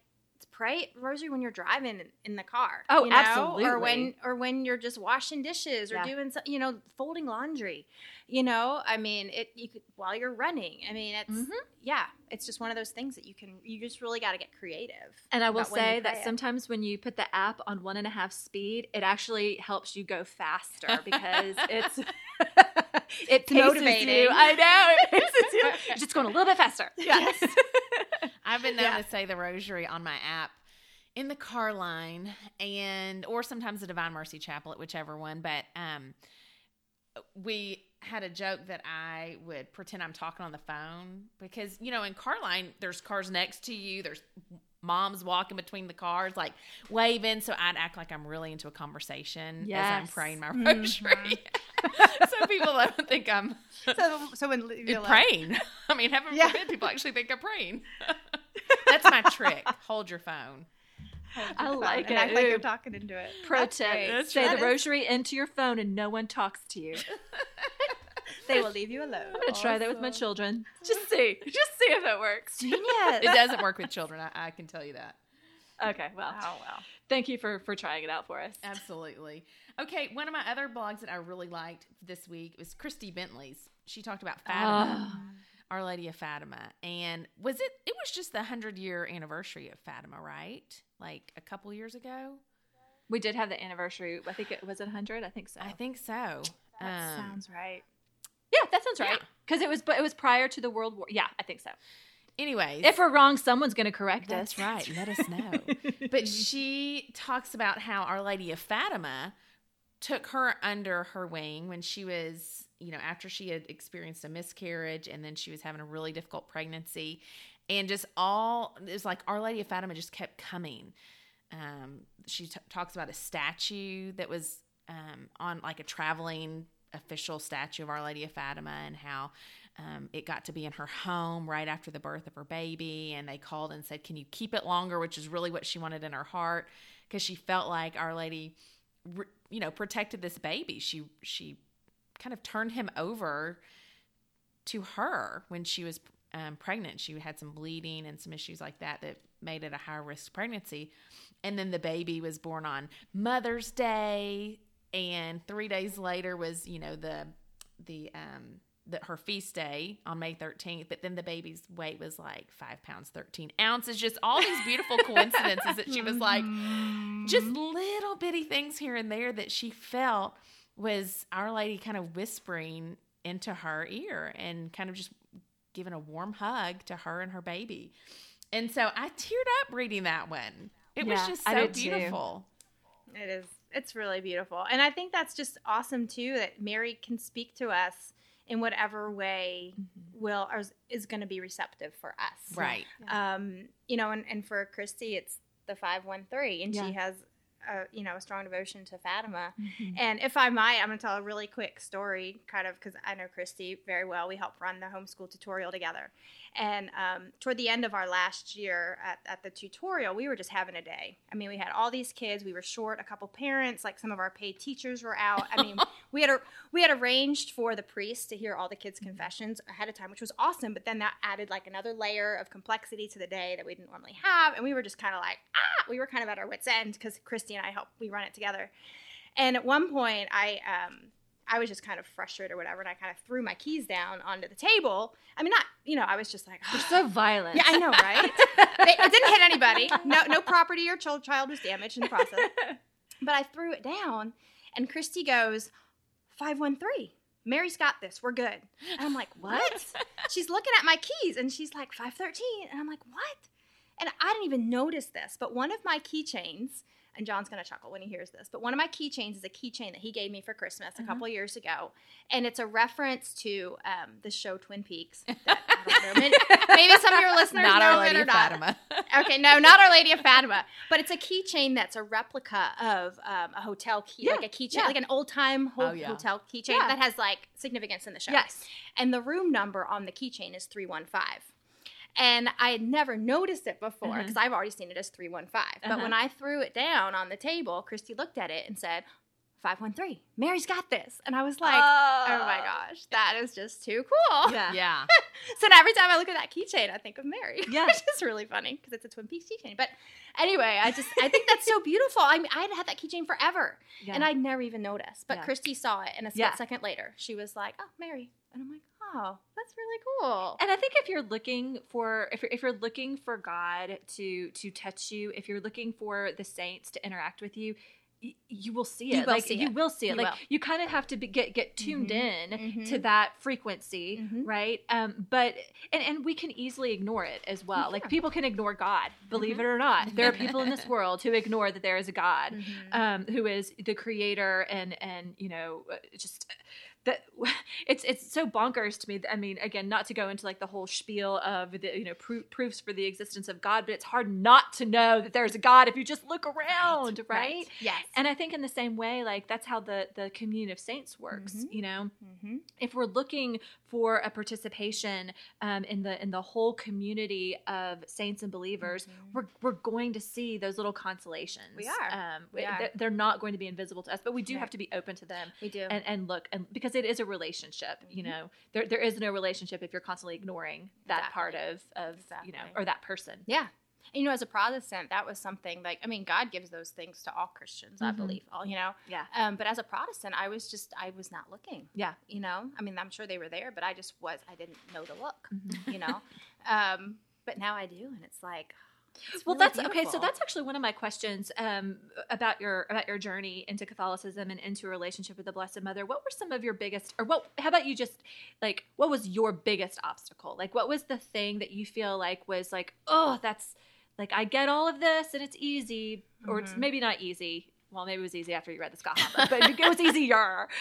C: pray rosary when you're driving in, in the car
A: Oh,
C: you know?
A: absolutely.
C: or when or when you're just washing dishes or
A: Yeah.
C: doing so, you know folding laundry you know i mean it you could while you're running i mean it's
A: Mhm.
C: yeah it's just one of those things that you can you just really got to get creative
A: And I will
C: about when you
A: say that
C: it.
A: sometimes when you put the app on one and a half speed, it actually helps you go faster because it's it paces
C: motivating.
A: you. I know it paces you. You're just going a little bit faster.
C: Yes.
B: I've been known
C: Yeah.
B: to say the rosary on my app in the car line and or sometimes the Divine Mercy Chaplet, whichever one. But um we had a joke that I would pretend I'm talking on the phone because you know in car line there's cars next to you, there's moms walking between the cars like waving so I'd act like I'm really into a conversation as I'm praying my
C: Mhm.
B: rosary. so people don't think I'm
C: so so when you're like,
B: praying. I mean, heaven
C: Yeah.
B: forbid people actually think I'm praying. That's my trick. Hold your phone.
C: Hold your
A: I like
C: and act like
A: it.
C: you're talking into it
A: Pro
C: That's
A: tip:
C: great.
A: Say
C: That
A: the
C: is-
A: rosary into your phone and no one talks to you.
C: they will leave you alone
A: I'm gonna try that with my children. Just see, just see if it works.
C: Genius.
B: It doesn't work with children. I, I can tell you that.
A: Okay, well,
C: Oh wow.
A: thank you for for trying it out for us.
B: Absolutely. Okay, one of my other blogs that I really liked this week was Christy Bentley's. She talked about Fatima,
A: Oh.
B: Our Lady of Fatima, and was it? It was just the hundred year anniversary of Fatima, right? Like a couple years ago.
A: We did have the anniversary. I think it was it 100. I think so.
B: I think so.
C: That
B: Um,
C: sounds right.
A: Yeah, that sounds right.
B: Yeah.
A: Because it was, but it was prior to the World War. Yeah, I think so.
B: Anyways,
A: If we're wrong, someone's going to correct
B: that's
A: us.
B: right. Let us know. but she talks about how Our Lady of Fatima took her under her wing when she was, you know, after she had experienced a miscarriage and then she was having a really difficult pregnancy. And just all, it was like Our Lady of Fatima just kept coming. Um, she t- talks about a statue that was um, on like a traveling official statue of Our Lady of Fatima and how um, it got to be in her home right after the birth of her baby. And they called and said, Can you keep it longer? Which is really what she wanted in her heart because she felt like Our Lady, you know, protected this baby. She, she kind of turned him over to her when she was um, pregnant. She had some bleeding and some issues like that that made it a high risk pregnancy. And then the baby was born on Mother's Day, and three days later was you know the the um the, her feast day on May 13th, but then the baby's weight was like five pounds, 13 ounces. Just all these beautiful coincidences that she was like, just little bitty things here and there that she felt was Our Lady kind of whispering into her ear and kind of just giving a warm hug to her and her baby. And so I teared up reading that one. It was just so
A: did too.
B: beautiful.
C: It is. It's really beautiful. And I think that's just awesome too that Mary can speak to us in whatever way will or is- is going to be receptive for us.
B: Right.
C: Um, you know, and, and for Christy, it's the 513, and
A: Yeah.
C: she has, a, you know, a strong devotion to Fatima.
A: Mhm.
C: And if I might, I'm going to tell a really quick story, kind of, because I know Christy very well. We helped run the homeschool tutorial together. And um, toward the end of our last year at, at the tutorial, we were just having a day. I mean, we had all these kids. We were short a couple parents. Like some of our paid teachers were out. I mean, we had a, we had arranged for the priest to hear all the kids' confessions ahead of time, which was awesome. But then that added like another layer of complexity to the day that we didn't normally have. And we were just kind of like, ah, we were kind of at our wits' end because Christy and I helped we run it together. And at one point, I um, I was just kind of frustrated or whatever, and I kind of threw my keys down onto the table. I mean, not you know, I was just like,
A: You're so violent.
C: yeah, I know, right? They- it didn't hit anybody. No, no property or child child was damaged in the process. But I threw it down, and Christy goes, five one three. Mary's got this. We're good. And I'm like, what? she's looking at my keys, and she's like five thirteen, and I'm like, what? And I didn't even notice this, but one of my keychains. And John's gonna chuckle when he hears this. But one of my keychains is a keychain that he gave me for Christmas a
A: Mhm.
C: couple years ago, and it's a reference to um, the show Twin Peaks. That, I don't know, maybe, maybe some of your listeners
B: Not
C: know
B: Our
C: it or
B: of
C: not.
B: Fatima.
C: Okay, no, not Our Lady of Fatima, but it's a keychain that's a replica of um, a hotel key,
A: Yeah,
C: like a keychain,
A: yeah.
C: like an old time ho-
B: Oh, yeah.
C: hotel keychain that has like significance in the show.
A: Yes.
C: And the room number on the keychain is 315. And I had never noticed it before because I've already seen it as 315. But
A: Uh-huh.
C: when I threw it down on the table, Christy looked at it and said, 513. Mary's got this. And I was like, oh, my gosh, that is just too cool.
A: Yeah.
B: Yeah.
C: So now every time I look at that keychain, I think of Mary.
A: Yeah.
C: Which is really funny because it's a Twin Peaks keychain. But anyway, I just I think that's so beautiful. I mean, I had had that keychain forever,
A: Yeah.
C: and I'd never even noticed. But
A: Yeah.
C: Christy saw it, and a split
A: Yeah.
C: second later, she was like, "Oh, Mary," and I'm like, "Oh, that's really cool."
A: And I think if you're looking for if you're, if you're looking for God to to touch you, if you're looking for the saints to interact with you, y- you will see it.
C: You will
A: like
C: see
A: you
C: it.
A: will see it.
C: You
A: like
C: will.
A: you kind of have to be, get get tuned
C: Mhm.
A: in
C: Mhm.
A: to that frequency,
C: Mhm.
A: right? Um, but and and we can easily ignore it as well. Like people can ignore God, believe
C: Mhm.
A: it or not. There are people in this world who ignore that there is a God
C: Mhm.
A: um, who is the creator and and you know uh, just that it's it's so bonkers to me. I mean, again, not to go into like the whole spiel of the you know pro- proofs for the existence of God, but it's hard not to know that there's a God if you just look around, right?
C: Yes.
A: And I think in the same way, like that's how the the communion of saints works.
C: Mhm.
A: You know,
C: mm-hmm.
A: if we're looking for a participation um, in the in the whole community of saints and believers,
C: Mhm.
A: we're we're going to see those little consolations.
C: We are.
A: Um,
C: We
A: they're-
C: are.
A: They're not going to be invisible to us, but we do
C: Right.
A: have to be open to them
C: we do.
A: and, and look and because it is a relationship. You
C: Mhm.
A: know, there there is no relationship if you're constantly ignoring that
C: Exactly.
A: part of of you know or that person.
C: yeah. And, you know, as a Protestant, that was something like I mean, God gives those things to all Christians, I
A: Mhm.
C: believe. All you know.
A: Yeah.
C: Um, but as a Protestant, I was just I was not looking.
A: Yeah.
C: You know, I mean, I'm sure they were there, but I just was I didn't know to look.
A: Mhm.
C: You know, um, but now I do, and it's like It's
A: well
C: really
A: that's okay so that's actually one of my questions um, about your about your journey into catholicism and into a relationship with the blessed mother. What were some of your biggest or what how about you just like what was your biggest obstacle? Like what was the thing that you feel like was like oh that's like i get all of this and it's easy or it's
C: Mhm.
A: maybe not easy. Well maybe it was easy after you read the scott book, but it was easier.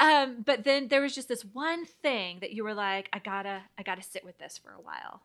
A: Um, but then there was just this one thing that you were like i gotta i gotta sit with this for a while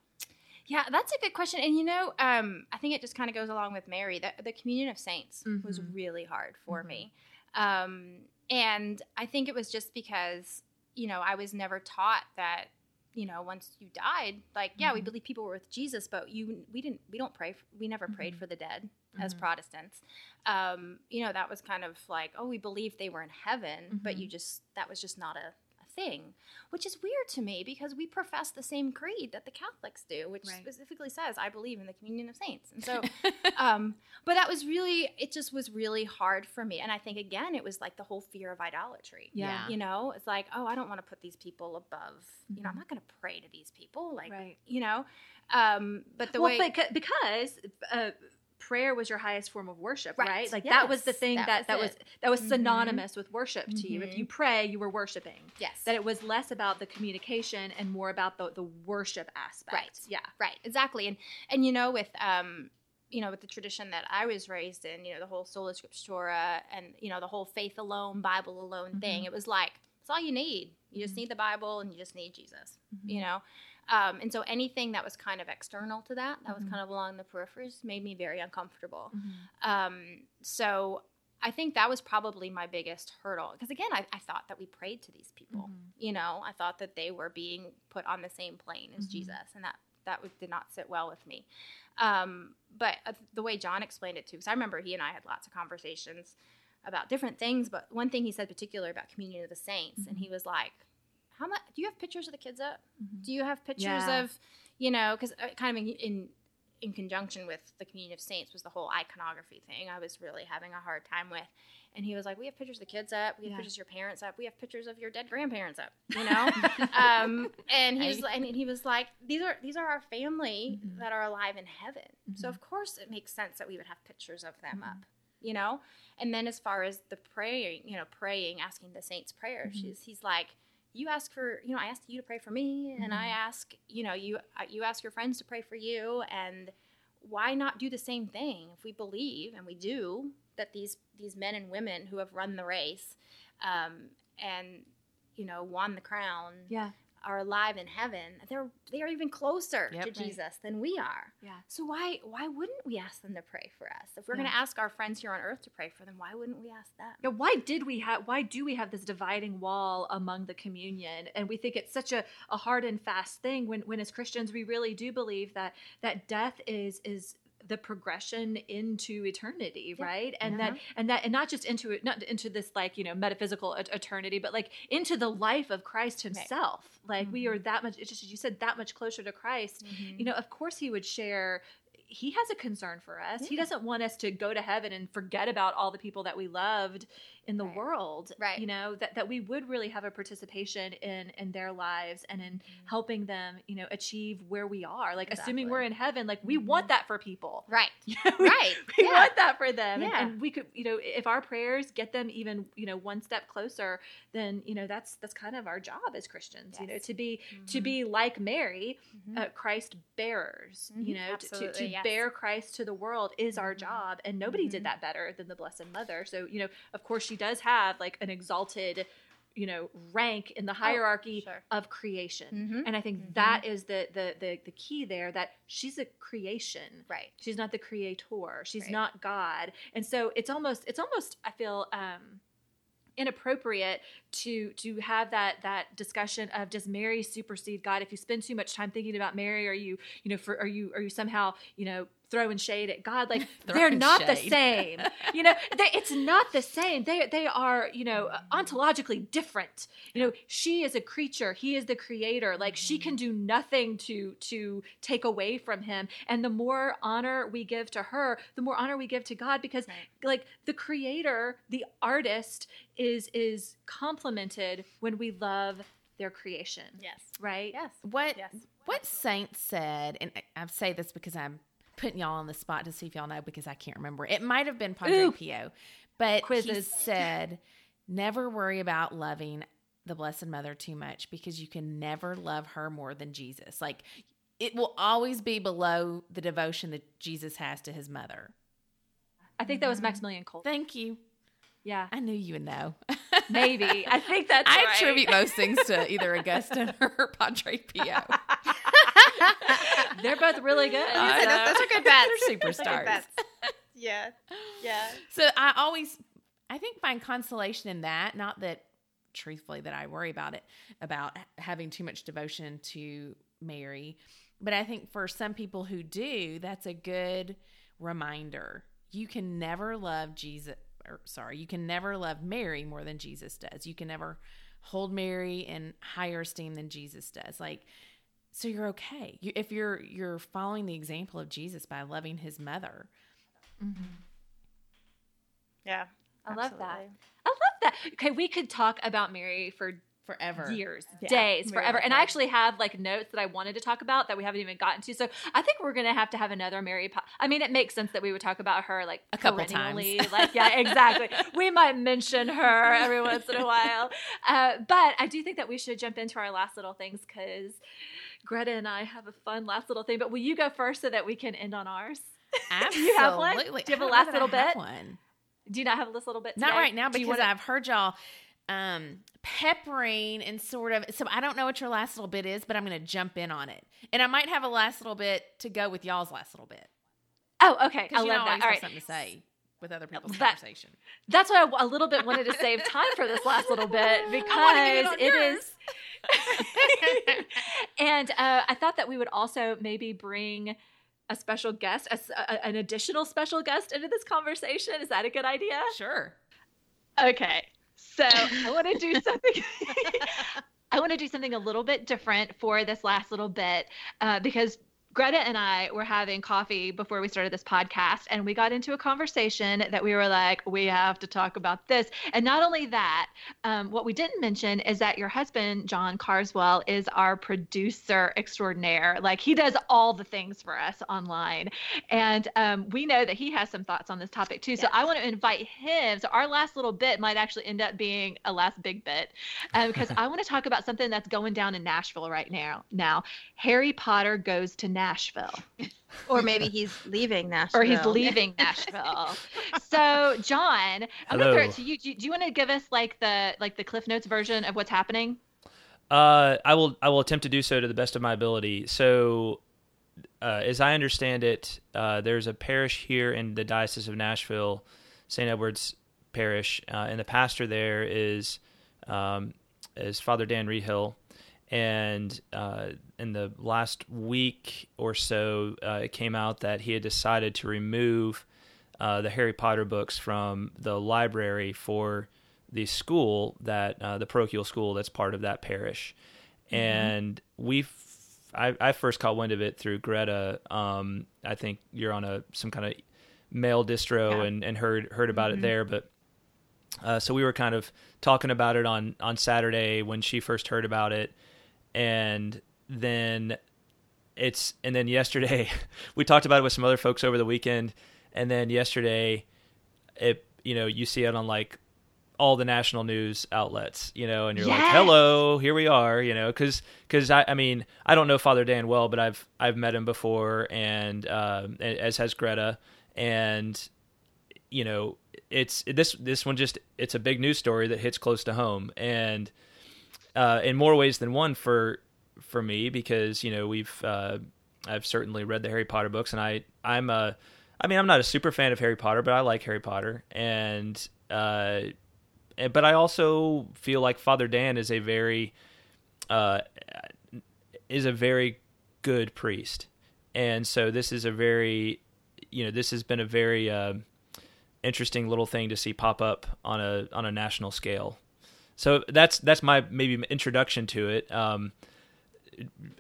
C: Yeah, that's a good question. And you know, um, I think it just kind of goes along with Mary. The, the communion of saints was
A: Mhm.
C: really hard for
A: Mhm.
C: me. Um, and I think it was just because, you know, I was never taught that, you know, once you died, like, yeah, we
A: Mhm.
C: believe people were with Jesus, but you, we didn't, we don't pray, for, we never prayed
A: Mhm.
C: for the dead as
A: Mhm.
C: Protestants. Um, you know, that was kind of like, oh, we believed they were in heaven, but you just, that was just not a thing, which is weird to me because we profess the same creed that the Catholics do, which
A: Right.
C: specifically says, I believe in the communion of saints. And so, um, but that was really, it just was really hard for me. And I think, again, it was like the whole fear of idolatry.
B: Yeah.
C: You know, it's like, oh, I don't want to put these people above, you know, I'm
A: Mhm.
C: not going to pray to these people. Like,
A: right
C: you know, um, but the
A: well,
C: way.
A: beca- because uh, prayer was your highest form of worship, right?
C: Right.
A: Like that was the thing
C: that
A: that
C: was
A: that was that was
C: Mhm.
A: synonymous with worship to you. If
C: Mhm.
A: you pray, you were worshiping.
C: yes.
A: That it was less about the communication and more about the the worship aspect.
C: Right.
A: Yeah.
C: Right, exactly. And and you know, with um, you know, with the tradition that I was raised in, you know, the whole sola scriptura and you know, the whole faith alone, Bible alone thing,
A: Mhm.
C: it was like it's all you need. You just
A: Mhm.
C: need the Bible and you just need Jesus. You know, um, and so anything that was kind of external to that, that was
A: Mhm.
C: kind of along the peripheries, made me very uncomfortable.
A: Mhm.
C: Um, so I think that was probably my biggest hurdle because again, I, I thought that we prayed to these people
A: Mhm.
C: you know i thought that they were being put on the same plane as
A: Mhm.
C: jesus and that that would, did not sit well with me um, but uh, the way john explained it too because i remember he and i had lots of conversations about different things but one thing he said particular about communion of the saints and he was like how much do you have pictures of the kids up
A: Mhm.
C: do you have pictures
A: Yeah.
C: of you know because kind of in, in in conjunction with the communion of saints was the whole iconography thing i was really having a hard time with and he was like we have pictures of the kids up we have
A: Yeah.
C: pictures of your parents up we have pictures of your dead grandparents up you know um, and he was and he was like these are these are our family
A: Mhm.
C: that are alive in heaven so
A: Mhm.
C: of course it makes sense that we would have pictures of them
A: Mhm.
C: up you know and then as far as the praying you know praying asking the saints prayer she's he's like you ask for you know i asked you to pray for me and i
A: Mhm.
C: ask you know you uh, you ask your friends to pray for you and why not do the same thing if we believe and we do that these these men and women who have run the race um, and you know won the crown
A: Yeah.
C: Are alive in heaven they're they are even closer
B: Yep.
C: to
B: Right.
C: jesus than we are
A: Yeah.
C: so why why wouldn't we ask them to pray for us if we're
A: Yeah.
C: going to ask our friends here on earth to pray for them why wouldn't we ask them
A: Yeah, why did we have why do we have this dividing wall among the communion and we think it's such a, a hard and fast thing when when as christians we really do believe that that death is is the progression into eternity
C: Yeah.
A: right? And
B: Yeah.
A: that and that and not just into it not into this like you know metaphysical et- eternity but like into the life of christ himself. Like we
B: Mhm.
A: are that much it's just as you said that much closer to christ. You know of course he would share he has a concern for us. He doesn't want us to go to heaven and forget about all the people that we loved in the
C: Right.
A: world
C: Right.
A: you know that, that we would really have a participation in in their lives and in
C: Mm-hmm.
A: helping them you know achieve where we are like assuming we're in heaven like we
B: Mhm.
A: want that for people
C: right
A: You know, we,
C: right
A: we
C: yeah.
A: want that for them and,
C: Yeah.
A: and we could you know if our prayers get them even you know one step closer then you know that's that's kind of our job as christians you know to be to
C: Mhm.
A: be like mary uh, Christ bearers. You know, to, to, to
C: yes.
A: bear Christ to the world is our
C: Mhm.
A: job, and nobody did that better than the Blessed Mother. So, you know, of course, she does have like an exalted, you know, rank in the hierarchy
C: Oh, sure.
A: of creation,
C: Mhm.
A: and I think
C: Mhm.
A: that is the, the the the key there. That she's a creation.
C: right
A: She's not the creator. She's
C: Right.
A: not God, and so it's almost it's almost I feel. um inappropriate to to have that that discussion of does Mary supersede God? If you spend too much time thinking about Mary, are you you know for are you are you somehow you know throwing shade at God? Like they're not the same. You know, they, it's not the same. They they are you know
B: Mm-hmm.
A: ontologically different. You know, she is a creature. He is the creator. Like she
B: Mm-hmm.
A: can do nothing to to take away from him. And the more honor we give to her, the more honor we give to God because
C: Right.
A: like the creator, the artist is is complimented when we love their creation.
C: yes
A: Right?
C: yes
B: What
C: yes
B: what saint said, and I say this because I'm putting y'all on the spot to see if y'all know because I can't remember. It might have been Padre Ooh. Pio, but Quizzes. he said, "Never worry about loving the Blessed Mother too much because you can never love her more than Jesus. Like it will always be below the devotion that Jesus has to his mother."
A: I think that was. Maximilian Kolbe.
B: Thank you.
A: Yeah.
B: I knew you would know.
A: Maybe. I think that's I
B: right. attribute most things to either Augustine or Padre Pio.
A: They're both really good.
C: Uh, those, those, are good bets.
B: They're superstars. Bets.
C: yeah. Yeah.
B: So I always I think find consolation in that, not that truthfully that I worry about it about having too much devotion to Mary, but I think for some people who do, that's a good reminder. You can never love Jesus or sorry, you can never love Mary more than Jesus does. You can never hold Mary in higher esteem than Jesus does. Like so you're okay. You, if you're you're following the example of Jesus by loving his mother.
C: Mm-hmm. Yeah.
A: I absolutely. love that. I love that. Okay, we could talk about Mary for
B: forever
A: years yeah. days forever and i actually have like notes that i wanted to talk about that we haven't even gotten to so i think we're gonna have to have another mary po- i mean it makes sense that we would talk about her like
B: a couple times
A: like yeah exactly we might mention her every once in a while uh, but i do think that we should jump into our last little things because greta and i have a fun last little thing but will you go first so that we can end on ours
B: Absolutely.
A: do you have one do you have a last little bit
B: one
A: do you not have a little bit?
B: Today? Not right now because. I've heard y'all um peppering and sort of so I don't know what your last little bit is, but I'm going to jump in on it. And I might have a last little bit to go with y'all's last little bit.
A: Oh, okay. I love
B: that.
A: All right.
B: something to say with other people's
A: that,
B: conversation.
A: That's why I a little bit wanted to save time for this last little bit because it, it is. and uh, I thought that we would also maybe bring a special guest, a, a, an additional special guest into this conversation. Is that a good idea?
B: Sure.
A: Okay. So I want to do something. I want to do something a little bit different for this last little bit uh, because Greta and I were having coffee before we started this podcast, and we got into a conversation that we were like, we have to talk about this. And not only that, um, what we didn't mention is that your husband, John Carswell, is our producer extraordinaire. Like, he does all the things for us online. And um, we know that he has some thoughts on this topic too. Yes. So I want to invite him. So our last little bit might actually end up being a last big bit because um, I want to talk about something that's going down in Nashville right now. Now, Harry Potter goes to Nashville. Nashville.
C: or maybe he's leaving Nashville.
A: Or he's leaving Nashville. so, John, I'm going to throw it to you. Do, you. do you want to give us like the like the Cliff Notes version of what's happening?
D: Uh, I will. I will attempt to do so to the best of my ability. So, uh, as I understand it, uh, there's a parish here in the Diocese of Nashville, St. Edward's Parish, uh, and the pastor there is um, is Father Dan Reehil, and uh, in the last week or so, uh, it came out that he had decided to remove uh, the Harry Potter books from the library for the school that uh, the parochial school that's part of that parish, mm-hmm. and we. I, I, first caught wind of it through Greta. Um, I think you're on a some kind of mail distro yeah. and, and heard heard about mm-hmm. it there, but uh, so we were kind of talking about it on on Saturday when she first heard about it, and then it's and then yesterday we talked about it with some other folks over the weekend and then yesterday it you know you see it on like all the national news outlets you know and you're yes. like hello here we are you know because because I, I mean i don't know father dan well but i've i've met him before and uh, as has greta and you know it's this this one just it's a big news story that hits close to home and uh, in more ways than one for for me because you know we've uh, I've certainly read the Harry Potter books and I I'm a I mean I'm not a super fan of Harry Potter but I like Harry Potter and uh, but I also feel like Father Dan is a very uh, is a very good priest. And so this is a very you know this has been a very uh, interesting little thing to see pop up on a on a national scale so that's that's my maybe introduction to it. Um,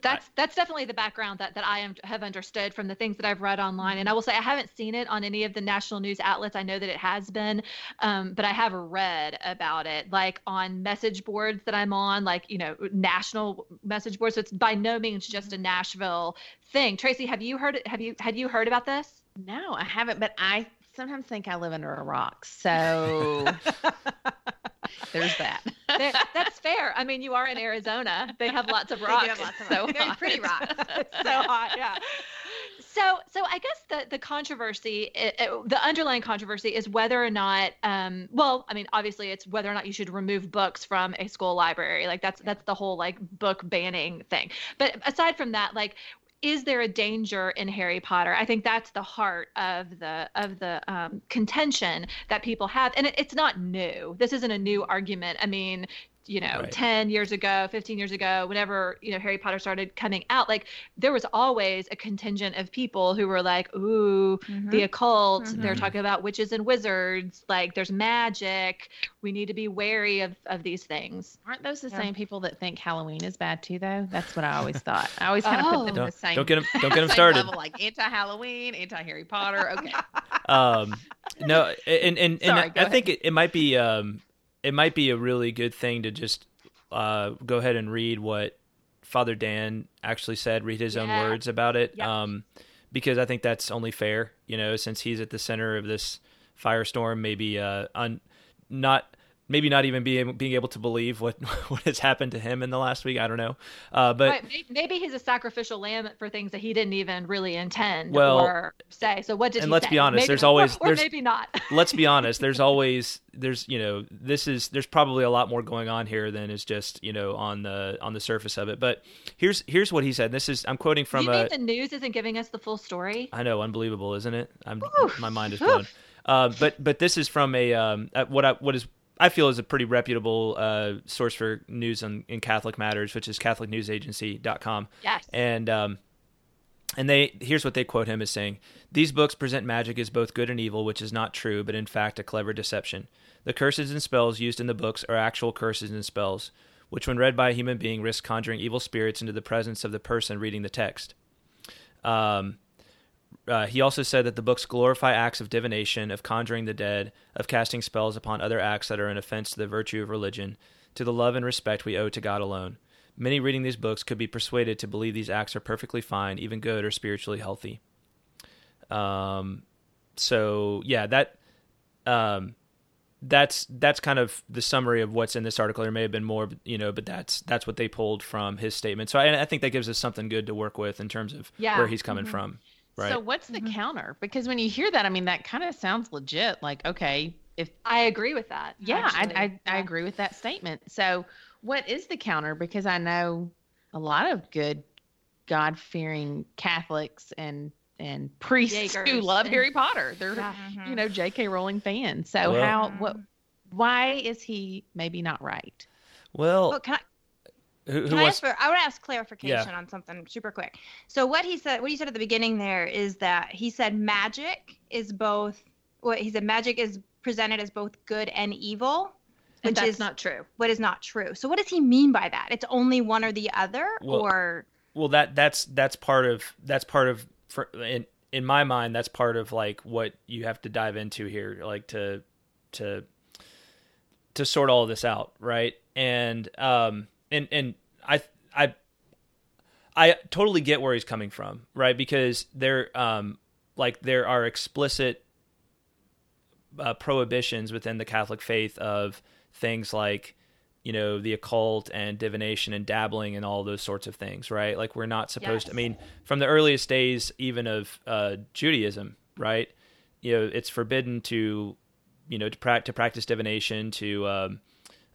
A: that's that's definitely the background that, that I am, have understood from the things that I've read online. And I will say I haven't seen it on any of the national news outlets. I know that it has been, um, but I have read about it, like on message boards that I'm on, like you know, national message boards. So it's by no means just a Nashville thing. Tracy, have you heard? Have you had you heard about this?
B: No, I haven't, but I sometimes think I live under a rock. So there's that.
A: that's fair. I mean, you are in Arizona. They have lots of rocks.
C: They do have lots of rocks. So Very hot. pretty rocks.
A: so hot, yeah. So, so I guess the the controversy, it, it, the underlying controversy, is whether or not, um, well, I mean, obviously, it's whether or not you should remove books from a school library. Like that's that's the whole like book banning thing. But aside from that, like is there a danger in Harry Potter? I think that's the heart of the of the um, contention that people have, and it, it's not new. This isn't a new argument. I mean, you know, right. 10 years ago, 15 years ago, whenever, you know, Harry Potter started coming out, like there was always a contingent of people who were like, ooh, mm-hmm. the occult, mm-hmm. they're talking about witches and wizards, like there's magic. We need to be wary of, of these things.
B: Aren't those the yeah. same people that think Halloween is bad too, though? That's what I always thought. I always kind of oh. put them
D: don't,
B: in the same.
D: Don't get them, don't get them started.
B: Level, like anti-Halloween, anti-Harry Potter. Okay.
D: um, no, and and, and Sorry, I, I think it, it might be um, it might be a really good thing to just uh, go ahead and read what Father Dan actually said. Read his yeah. own words about it, yep. um, because I think that's only fair. You know, since he's at the center of this firestorm, maybe uh, un- not maybe not even being being able to believe what what has happened to him in the last week. I don't know, uh, but
A: right. maybe he's a sacrificial lamb for things that he didn't even really intend well, or say. So what did
D: and
A: he
D: let's
A: say?
D: be honest,
A: maybe,
D: there's always
A: or,
D: there's,
A: maybe not.
D: let's be honest, there's always there's you know this is there's probably a lot more going on here than is just you know on the on the surface of it. But here's here's what he said. This is I'm quoting from
A: you
D: a.
A: the news isn't giving us the full story.
D: I know, unbelievable, isn't it? I'm Oof. my mind is blown. Uh, but but this is from a um, what I what is I feel is a pretty reputable uh, source for news on, in Catholic matters, which is CatholicNewsAgency.com.
A: Yes.
D: And um, and they here's what they quote him as saying: "These books present magic as both good and evil, which is not true, but in fact a clever deception. The curses and spells used in the books are actual curses and spells, which, when read by a human being, risk conjuring evil spirits into the presence of the person reading the text." Um, uh, he also said that the books glorify acts of divination, of conjuring the dead, of casting spells upon other acts that are an offense to the virtue of religion, to the love and respect we owe to God alone. Many reading these books could be persuaded to believe these acts are perfectly fine, even good or spiritually healthy. Um, so yeah, that um, that's that's kind of the summary of what's in this article. There may have been more, you know, but that's that's what they pulled from his statement. So I, I think that gives us something good to work with in terms of yeah. where he's coming mm-hmm. from. Right.
B: So what's the mm-hmm. counter? Because when you hear that, I mean, that kind of sounds legit. Like, okay, if
A: I agree with that.
B: Yeah, I, I, yeah. I agree with that statement. So what is the counter? Because I know a lot of good, God fearing Catholics and and priests who love Harry Potter. They're yeah. you know J.K. Rowling fans. So well, how what why is he maybe not right?
D: Well,
C: well can I who, who Can wants... I, ask for, I want to ask clarification yeah. on something super quick. So what he said, what he said at the beginning there is that he said magic is both. What he said, magic is presented as both good and evil,
A: which is not true.
C: What is not true. So what does he mean by that? It's only one or the other, well, or
D: well, that that's that's part of that's part of for, in in my mind that's part of like what you have to dive into here, like to to to sort all this out, right? And um and and I I I totally get where he's coming from, right? Because there um like there are explicit uh, prohibitions within the Catholic faith of things like you know the occult and divination and dabbling and all those sorts of things right like we're not supposed yes. to i mean from the earliest days even of uh, judaism right you know it's forbidden to you know to, pra- to practice divination to um,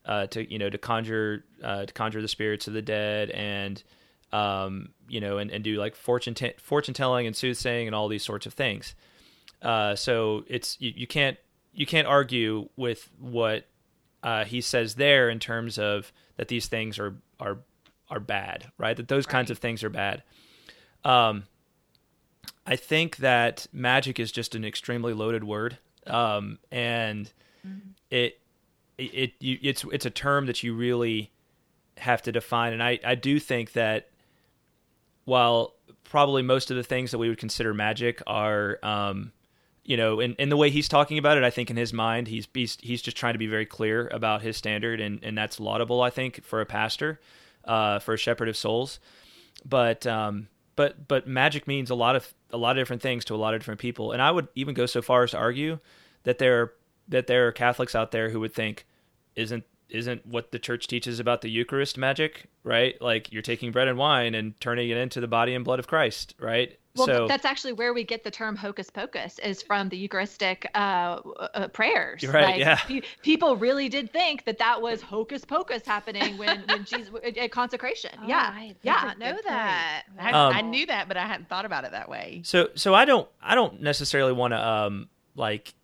D: uh, to you know to conjure uh, to conjure the spirits of the dead and um, you know and, and do like fortune t- fortune telling and soothsaying and all these sorts of things. Uh, so it's you, you, can't you can't argue with what uh, he says there in terms of that these things are are are bad, right? That those right. kinds of things are bad. Um, I think that magic is just an extremely loaded word, um, and mm-hmm. it it, you, it's it's a term that you really have to define, and I I do think that while probably most of the things that we would consider magic are, um, you know, in, in the way he's talking about it, I think in his mind, he's, he's, he's just trying to be very clear about his standard and, and that's laudable, I think, for a pastor, uh, for a shepherd of souls. But, um, but, but magic means a lot of, a lot of different things to a lot of different people. And I would even go so far as to argue that there are, that there are Catholics out there who would think, isn't isn't what the church teaches about the Eucharist magic, right? Like you're taking bread and wine and turning it into the body and blood of Christ, right?
A: Well, so, that's actually where we get the term hocus pocus is from the Eucharistic uh, uh, prayers.
D: Right. Like, yeah.
A: Pe- people really did think that that was hocus pocus happening when when Jesus at consecration.
C: Oh,
A: yeah.
C: I yeah. know that.
B: I, um, I, knew that, but I hadn't thought about it that way.
D: So so I don't I don't necessarily want to um like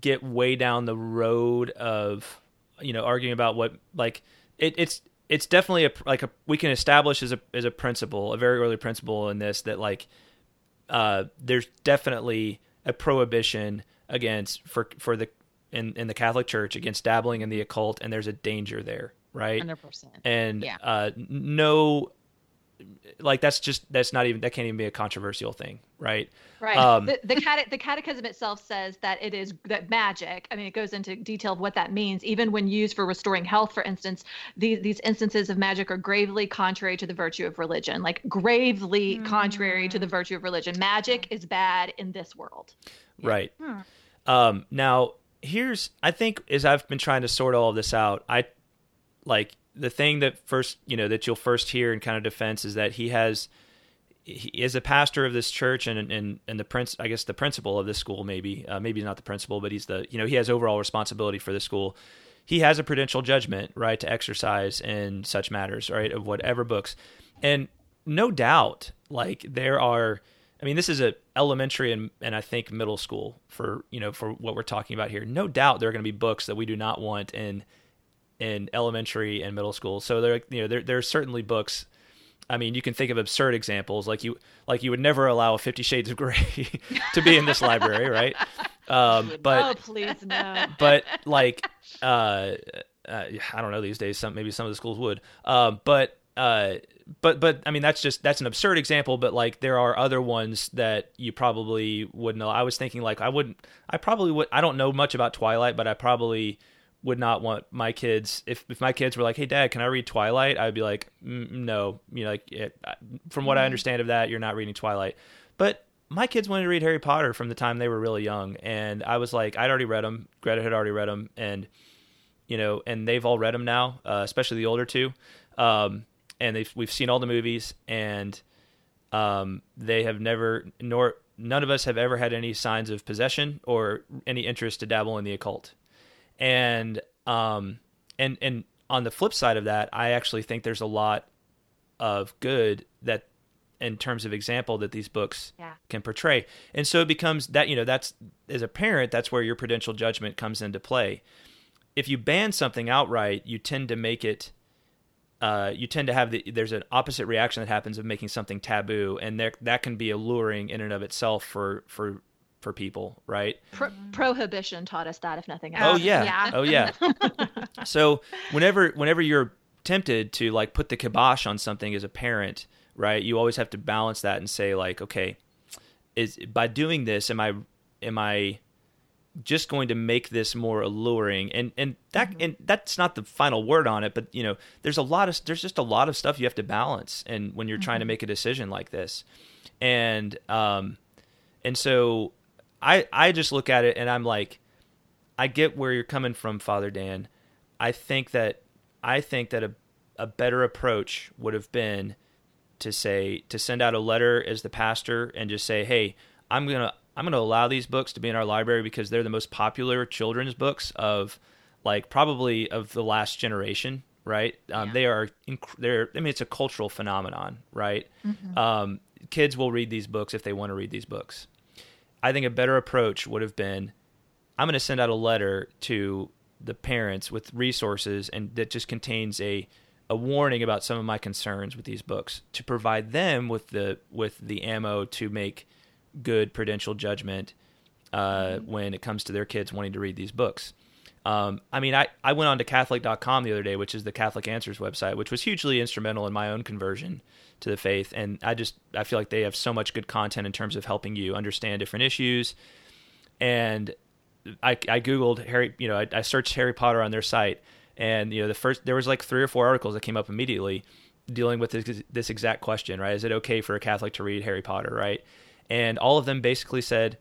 D: get way down the road of you know arguing about what like it, it's it's definitely a like a we can establish as a as a principle a very early principle in this that like uh there's definitely a prohibition against for for the in in the Catholic Church against dabbling in the occult and there's a danger there right
B: 100%
D: and yeah. uh no like that's just that's not even that can't even be a controversial thing right?
A: Right. Um, the the, cate- the catechism itself says that it is that magic i mean it goes into detail of what that means. Even when used for restoring health for instance these these instances of magic are gravely contrary to the virtue of religion like gravely mm. contrary to the virtue of religion. Magic is bad in this world.
D: Right. Hmm. um now here's i think as i've been trying to sort all of this out i like the thing that first you know that you'll first hear in kind of defense is that he has he is a pastor of this church and and and the prince I guess the principal of this school maybe uh, maybe not the principal but he's the you know he has overall responsibility for the school. He has a prudential judgment right to exercise in such matters right of whatever books, and no doubt like there are. I mean, this is a elementary and, and I think middle school for you know for what we're talking about here. No doubt there are going to be books that we do not want in in elementary and middle school. So there, you know, there there are certainly books. I mean, you can think of absurd examples like you like you would never allow Fifty Shades of Grey to be in this library, right? Um, but
A: oh, please no.
D: But like, uh, uh, I don't know these days. Some maybe some of the schools would. Um, but uh, but but I mean that's just that's an absurd example. But like there are other ones that you probably wouldn't know. I was thinking like I wouldn't. I probably would. I don't know much about Twilight, but I probably would not want my kids if if my kids were like, "Hey, Dad, can I read Twilight?" I'd be like, mm, "No." You know, like it, from what I mm-hmm. understand of that, you're not reading Twilight. But my kids wanted to read Harry Potter from the time they were really young, and I was like, I'd already read them. Greta had already read them, and you know, and they've all read them now, uh, especially the older two. Um, and they've we've seen all the movies, and um, they have never nor none of us have ever had any signs of possession or any interest to dabble in the occult and um and and on the flip side of that, I actually think there's a lot of good that in terms of example that these books
A: yeah.
D: can portray. And so it becomes that, you know, that's as a parent, that's where your prudential judgment comes into play. If you ban something outright, you tend to make it uh, you tend to have the there's an opposite reaction that happens of making something taboo, and there, that can be alluring in and of itself for for for people, right?
A: Pro- prohibition taught us that, if nothing else.
D: Oh yeah, yeah. oh yeah. so whenever whenever you're tempted to like put the kibosh on something as a parent, right? You always have to balance that and say like, okay, is by doing this, am I am I just going to make this more alluring and and that mm-hmm. and that's not the final word on it but you know there's a lot of there's just a lot of stuff you have to balance and when you're mm-hmm. trying to mm-hmm. make a decision like this and um and so I I just look at it and I'm like, I get where you're coming from, Father Dan. I think that I think that a a better approach would have been to say to send out a letter as the pastor and just say, "Hey, I'm gonna I'm gonna allow these books to be in our library because they're the most popular children's books of like probably of the last generation." Right? Um, They are. Inc- they're. I mean, it's a cultural phenomenon, right? Mm-hmm. Um, kids will read these books if they want to read these books. I think a better approach would have been I'm going to send out a letter to the parents with resources and that just contains a a warning about some of my concerns with these books to provide them with the with the ammo to make good prudential judgment uh, when it comes to their kids wanting to read these books. Um, I mean, I, I went on to Catholic.com the other day, which is the Catholic Answers website, which was hugely instrumental in my own conversion to the faith. And I just I feel like they have so much good content in terms of helping you understand different issues. And I, I googled Harry, you know, I, I searched Harry Potter on their site, and you know, the first there was like three or four articles that came up immediately dealing with this, this exact question, right? Is it okay for a Catholic to read Harry Potter, right? And all of them basically said,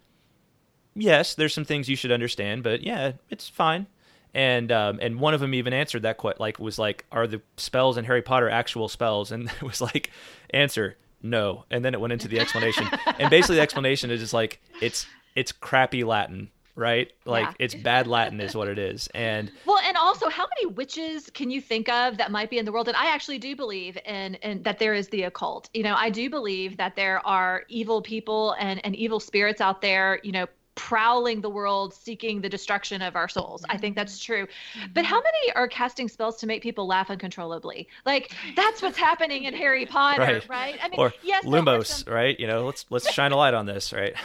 D: yes, there's some things you should understand, but yeah, it's fine. And um, and one of them even answered that quite like was like, are the spells in Harry Potter actual spells? And it was like, answer no. And then it went into the explanation, and basically the explanation is just like it's it's crappy Latin right? Like
E: Yeah.
D: it's bad Latin is what it is. And
A: Well, and also, how many witches can you think of that might be in the world? And I actually do believe in, in that there is the occult. You know, I do believe that there are evil people and, and evil spirits out there. You know. Prowling the world, seeking the destruction of our souls. I think that's true. But how many are casting spells to make people laugh uncontrollably? Like that's what's happening in Harry Potter,
D: Right.
A: right? I mean,
D: or
A: yes,
D: Lumos, right? You know, let's let's shine a light on this, right?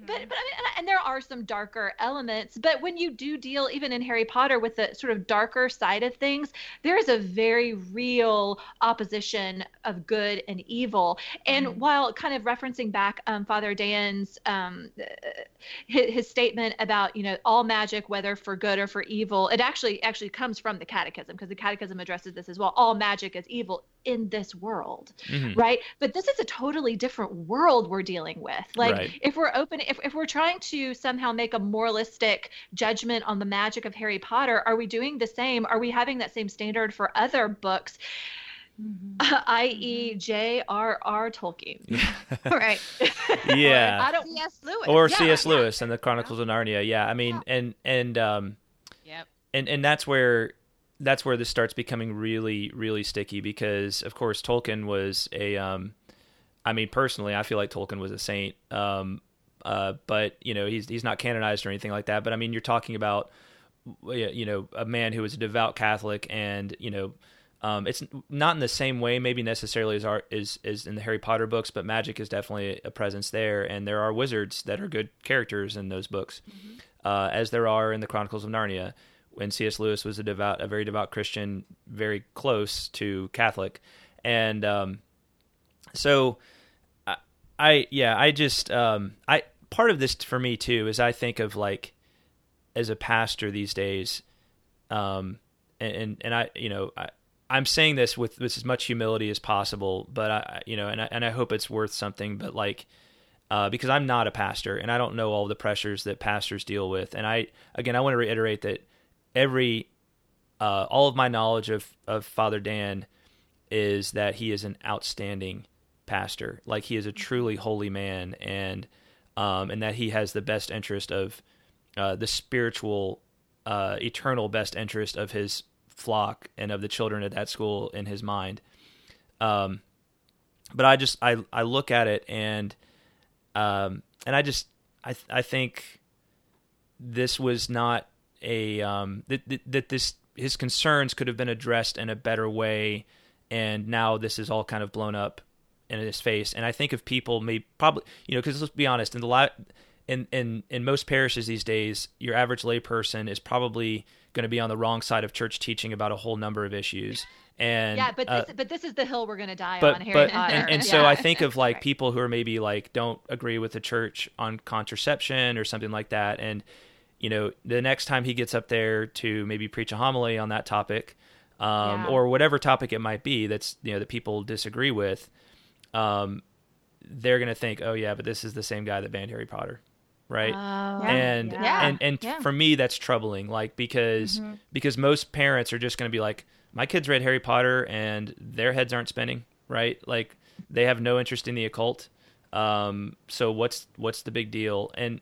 A: but but I mean, and, there are some darker elements. But when you do deal, even in Harry Potter, with the sort of darker side of things, there is a very real opposition of good and evil. And while kind of referencing back um, Father Dan's um, uh, his, his statement about you know all magic, whether for good or for evil, it actually actually comes from the Catechism because the Catechism addresses this as well. All magic is evil in this world
D: Mhm.
A: right but this is a totally different world we're dealing with like
D: Right.
A: if we're open if, if we're trying to somehow make a moralistic judgment on the magic of harry potter are we doing the same are we having that same standard for other books i.e j.r.r tolkien
C: right.
D: yeah.
A: i don't
C: C.S. Lewis.
D: or
A: Yeah,
D: C.S.
A: yeah.
D: Lewis and the Chronicles of Narnia. Yeah, I mean, and and um,
B: Yep.
D: and and that's where that's where this starts becoming really really sticky because of course Tolkien was a um, I mean personally I feel like Tolkien was a saint. Um, uh, but you know he's he's not canonized or anything like that. But I mean you're talking about you know a man who was a devout Catholic and you know. Um, it's not in the same way, maybe necessarily as art is is in the Harry Potter books, but magic is definitely a presence there, and there are wizards that are good characters in those books, uh, as there are in the Chronicles of Narnia. When C.S. Lewis was a devout, a very devout Christian, very close to Catholic, and um, so I, I yeah, I just um, I part of this for me too is I think of like as a pastor these days, um, and and, and I you know I. I'm saying this with, with as much humility as possible, but I, you know, and I, and I hope it's worth something. But like, uh, because I'm not a pastor and I don't know all the pressures that pastors deal with. And I, again, I want to reiterate that every, uh, all of my knowledge of, of Father Dan is that he is an outstanding pastor. Like he is a truly holy man and, um, and that he has the best interest of, uh, the spiritual, uh, eternal best interest of his flock and of the children at that school in his mind. Um, but I just I I look at it and um and I just I I think this was not a um that that, that this his concerns could have been addressed in a better way and now this is all kind of blown up in his face. And I think if people may probably you know cuz let's be honest in the lot in, in in most parishes these days your average layperson is probably going to be on the wrong side of church teaching about a whole number of issues. And
A: yeah but
D: uh,
A: this, but this is the hill we're going to die
D: but
A: on harry
D: but
A: potter
D: and, and so I think of like
C: Right.
D: people who are maybe like don't agree with the church on contraception or something like that, and you know the next time he gets up there to maybe preach a homily on that topic, um,
C: Yeah.
D: or whatever topic it might be that's you know that people disagree with, um, they're gonna think, oh yeah, but this is the same guy that banned Harry Potter, right?
A: Oh,
D: and
C: Yeah.
D: and and
C: Yeah.
D: for me that's troubling like because because most parents are just going to be like my kids read harry potter and their heads aren't spinning right like they have no interest in the occult um so what's what's the big deal and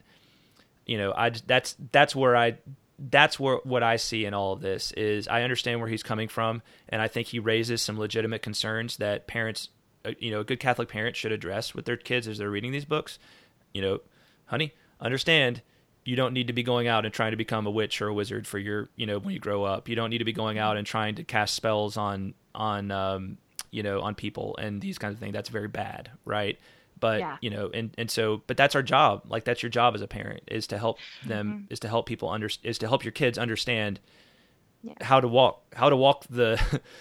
D: you know i that's that's where i that's where what i see in all of this is i understand where he's coming from and i think he raises some legitimate concerns that parents uh, you know a good catholic parent should address with their kids as they're reading these books. You know honey understand you don't need to be going out and trying to become a witch or a wizard for your you know when you grow up. You don't need to be going out and trying to cast spells on on um, you know on people and these kinds of things. That's very bad right but
A: Yeah.
D: you know and and so but that's our job like that's your job as a parent is to help them
C: Mm-hmm.
D: is to help people under is to help your kids understand
C: Yeah.
D: how to walk how to walk the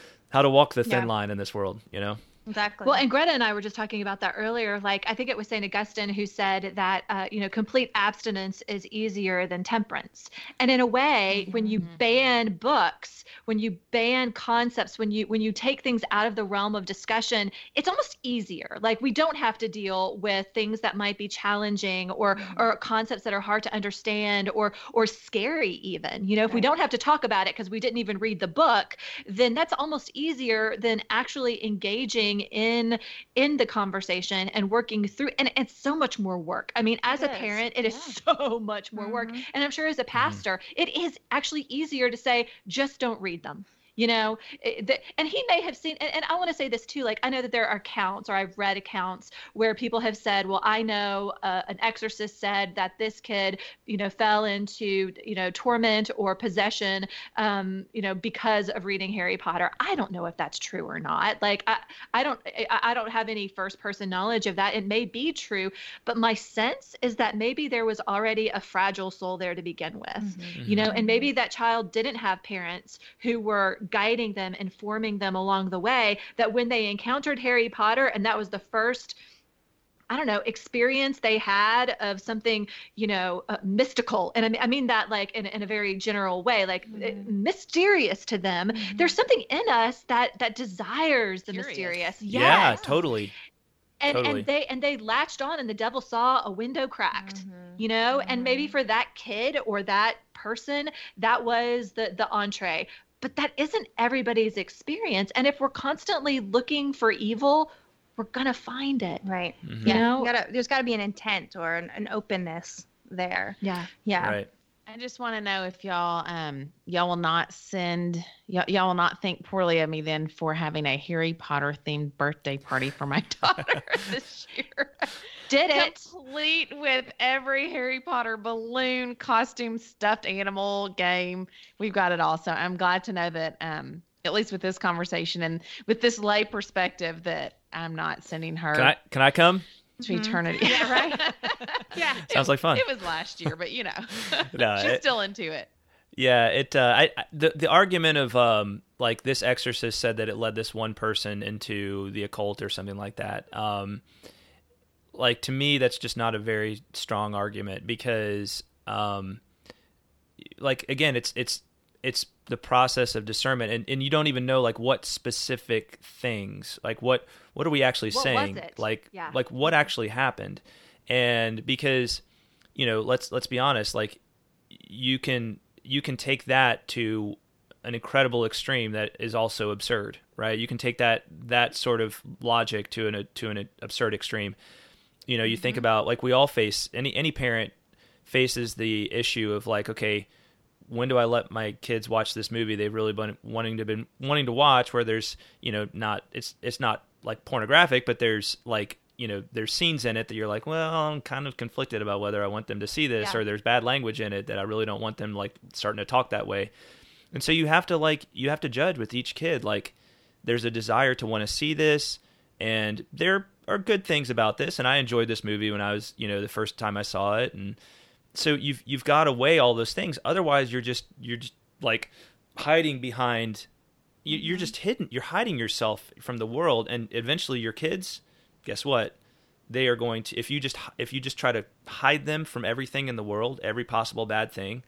D: how to walk the thin
C: Yeah.
D: line in this world you know
C: Exactly.
A: Well, and Greta and I were just talking about that earlier. Like, I think it was St. Augustine who said that, uh, you know, complete abstinence is easier than temperance. And in a way, when you ban books, when you ban concepts, when you when you take things out of the realm of discussion, it's almost easier. Like, we don't have to deal with things that might be challenging or or concepts that are hard to understand or or scary even. You know, if we don't have to talk about it because we didn't even read the book, then that's almost easier than actually engaging in in the conversation and working through and it's so much more work. I mean as
C: It
A: a
C: is,
A: parent it is so much more work.
C: Mhm.
A: and i'm sure as a pastor it is actually easier to say just don't read them you know and he may have seen and, and i want to say this too like i know that there are accounts or i've read accounts where people have said well i know uh, an exorcist said that this kid you know fell into you know torment or possession um, you know, because of reading Harry Potter. I don't know if that's true or not. Like, I, I don't, I, I don't have any first person knowledge of that. It may be true, but my sense is that maybe there was already a fragile soul there to begin with, you know, and maybe that child didn't have parents who were guiding them, informing them along the way. That when they encountered Harry Potter, and that was the first I don't know, experience they had of something, you know, uh, mystical. And I mean, I mean that like in, in a very general way, like uh, mysterious to them. There's something in us that that desires the
B: Curious.
A: mysterious.
D: yeah totally
A: And
D: totally.
A: and they and they latched on and the devil saw a window cracked.
C: Mm-hmm.
A: You know, and maybe for that kid or that person, that was the the entree. But that isn't everybody's experience. And if we're constantly looking for evil, we're gonna find it.
C: right.
D: Mhm.
A: You
C: Yeah.
A: know?
C: You gotta, there's got to be an intent or an, an openness there.
A: Yeah.
C: Yeah.
D: right
B: I just want to know if y'all um y'all will not send y'all, y'all will not think poorly of me then for having a Harry Potter themed birthday party for my daughter this year.
A: Did it.
B: Complete with every Harry Potter balloon, costume, stuffed animal, game. We've got it all. So I'm glad to know that um at least with this conversation and with this lay perspective that I'm not sending her
D: can i can i come
B: to eternity.
C: Yeah, right.
B: yeah.
D: Sounds like fun.
B: It was last year, but you know.
D: No,
B: She's
D: it-
B: still into it.
D: Yeah, it. Uh, I I- the the argument of um like this exorcist said that it led this one person into the occult or something like that. Um, like to me, that's just not a very strong argument because um, like again, it's it's it's the process of discernment, and, and you don't even know like what specific things, like what what are we actually
A: What
D: saying, like
A: Yeah.
D: like what actually happened, and because you know let's let's be honest, like you can you can take that to an incredible extreme that is also absurd, right? You can take that that sort of logic to an to an absurd extreme. You know, you think mm-hmm. about like we all face any any parent faces the issue of like, okay, when do I let my kids watch this movie they've really been wanting to been wanting to watch where there's, you know, not it's it's not like pornographic, but there's like you know there's scenes in it that you're like well i'm kind of conflicted about whether i want them to see this
A: Yeah.
D: or there's bad language in it that i really don't want them like starting to talk that way and so you have to like you have to judge with each kid like there's a desire to want to see this and there are good things about this and i enjoyed this movie when i was you know the first time i saw it and so you've you've got to weigh all those things. Otherwise you're just you're just like hiding behind you, you're mm-hmm. just hidden you're hiding yourself from the world and eventually your kids guess what? They are going to if you just if you just try to hide them from everything in the world every possible bad thing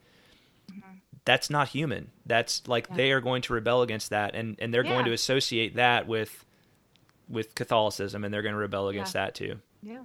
D: mm-hmm. that's not human. That's like they are going to rebel against that and and they're going to associate that with with catholicism and they're going to rebel against that too
C: Yeah.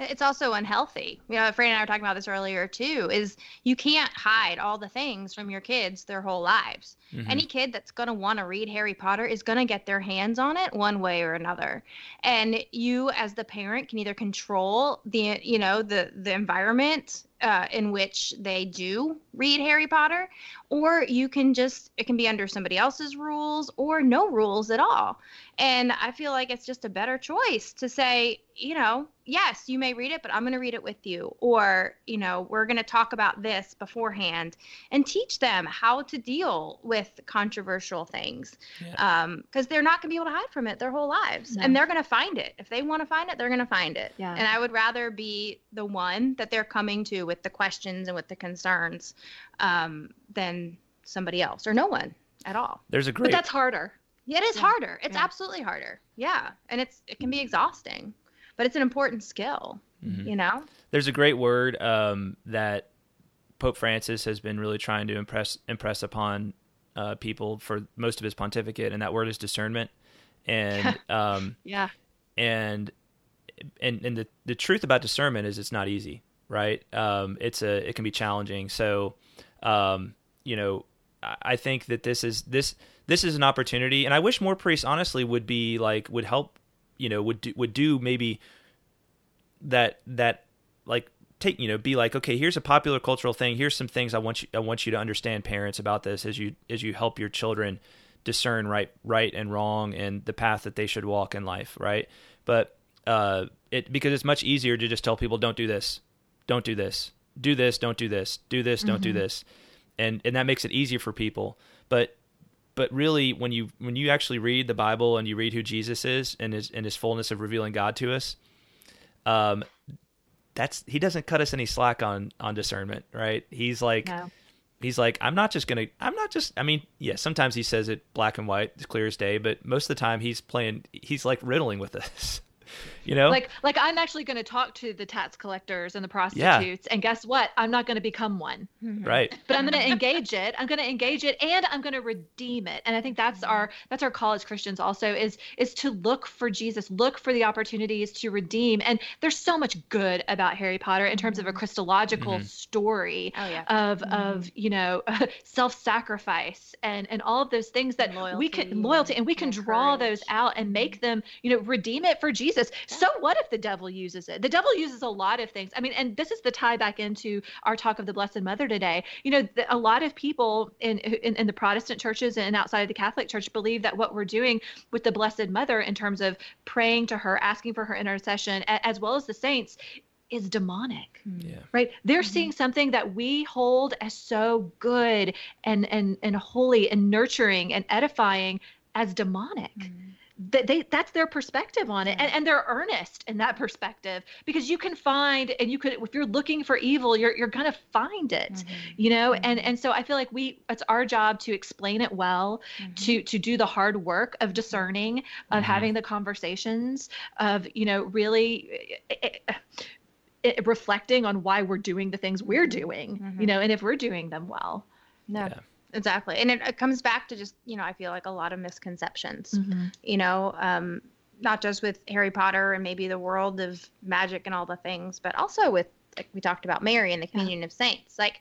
C: It's also unhealthy. You know, Fran and I were talking about this earlier too. Is you can't hide all the things from your kids their whole lives.
D: Mhm.
C: Any kid that's going to want to read Harry Potter is going to get their hands on it one way or another. And you, as the parent, can either control the you know the the environment uh, in which they do read Harry Potter, or you can just, it can be under somebody else's rules or no rules at all. And I feel like it's just a better choice to say, you know, yes, you may read it, but I'm going to read it with you. Or, you know, we're going to talk about this beforehand and teach them how to deal with controversial things. Because
D: Yeah.
C: um, they're not going to be able to hide from it their whole lives.
A: No.
C: And they're going to find it. If they want to find it, they're going to find it.
A: Yeah.
C: And I would rather be the one that they're coming to with the questions and with the concerns um, than somebody else or no one at all.
D: There's a
A: group
D: But
A: that's harder.
C: Yeah, it is
A: Yeah.
C: harder. It's
A: Yeah.
C: absolutely harder. Yeah, and it's it can be exhausting, but it's an important skill.
D: Mhm.
C: You know.
D: there's a great word um, that Pope Francis has been really trying to impress impress upon uh, people for most of his pontificate, and that word is discernment. And um,
A: Yeah.
D: and and and the the truth about discernment is it's not easy, right? Um, it's a it can be challenging. So, um, you know, I think that this is this this is an opportunity, and I wish more priests honestly would be like would help, you know, would do, would do maybe that that like take you know be like okay here's a popular cultural thing. Here's some things i want you i want you to understand parents about this as you as you help your children discern right right and wrong and the path that they should walk in life right? But uh it because it's much easier to just tell people don't do this don't do this do this don't do this do this don't do this. And and that makes it easier for people. But but really when you when you actually read the bible and you read who jesus is and his and his fullness of revealing god to us um that's he doesn't cut us any slack on on discernment right he's like
A: No.
D: he's like i'm not just gonna i'm not just i mean yeah sometimes he says it black and white it's clear as day but most of the time he's playing he's like riddling with us you know
A: Like like I'm actually going to talk to the tax collectors and the prostitutes and guess what? I'm not going to become one.
D: right
A: But I'm going to engage it. I'm going to engage it and I'm going to redeem it. And I think that's our that's our call as Christians also is is to look for Jesus, look for the opportunities to redeem. And there's so much good about Harry Potter in terms of a Christological mm-hmm. story
C: Oh yeah.
A: of of you know self-sacrifice and and all of those things that we
C: Loyalty
A: can loyalty and we can
C: and
A: draw those out and make them you know redeem it for jesus so what if the devil uses it? The devil uses a lot of things. I mean and this is the tie back into our talk of the blessed mother today. You know the, a lot of people in, in in the protestant churches and outside of the catholic church believe that what we're doing with the blessed mother in terms of praying to her asking for her intercession a- as well as the saints is demonic. Hmm.
D: Yeah.
A: Right? They're hmm. seeing something that we hold as so good and and and holy and nurturing and edifying as demonic. That they that's their perspective on it and, and they're earnest in that perspective because you can find and you could if you're looking for evil you're you're gonna find it you know and and so i feel like we it's our job to explain it well to to do the hard work of discerning of
D: Mhm.
A: having the conversations of you know really eh, eh, eh, reflecting on why we're doing the things we're doing you
C: Mhm.
A: know and if we're doing them well
C: No.
D: Yeah.
C: Exactly. And it, it comes back to just, you know, I feel like a lot of misconceptions, you know, um, not just with Harry Potter and maybe the world of magic and all the things, but also with, like we talked about Mary and the communion of saints. Like,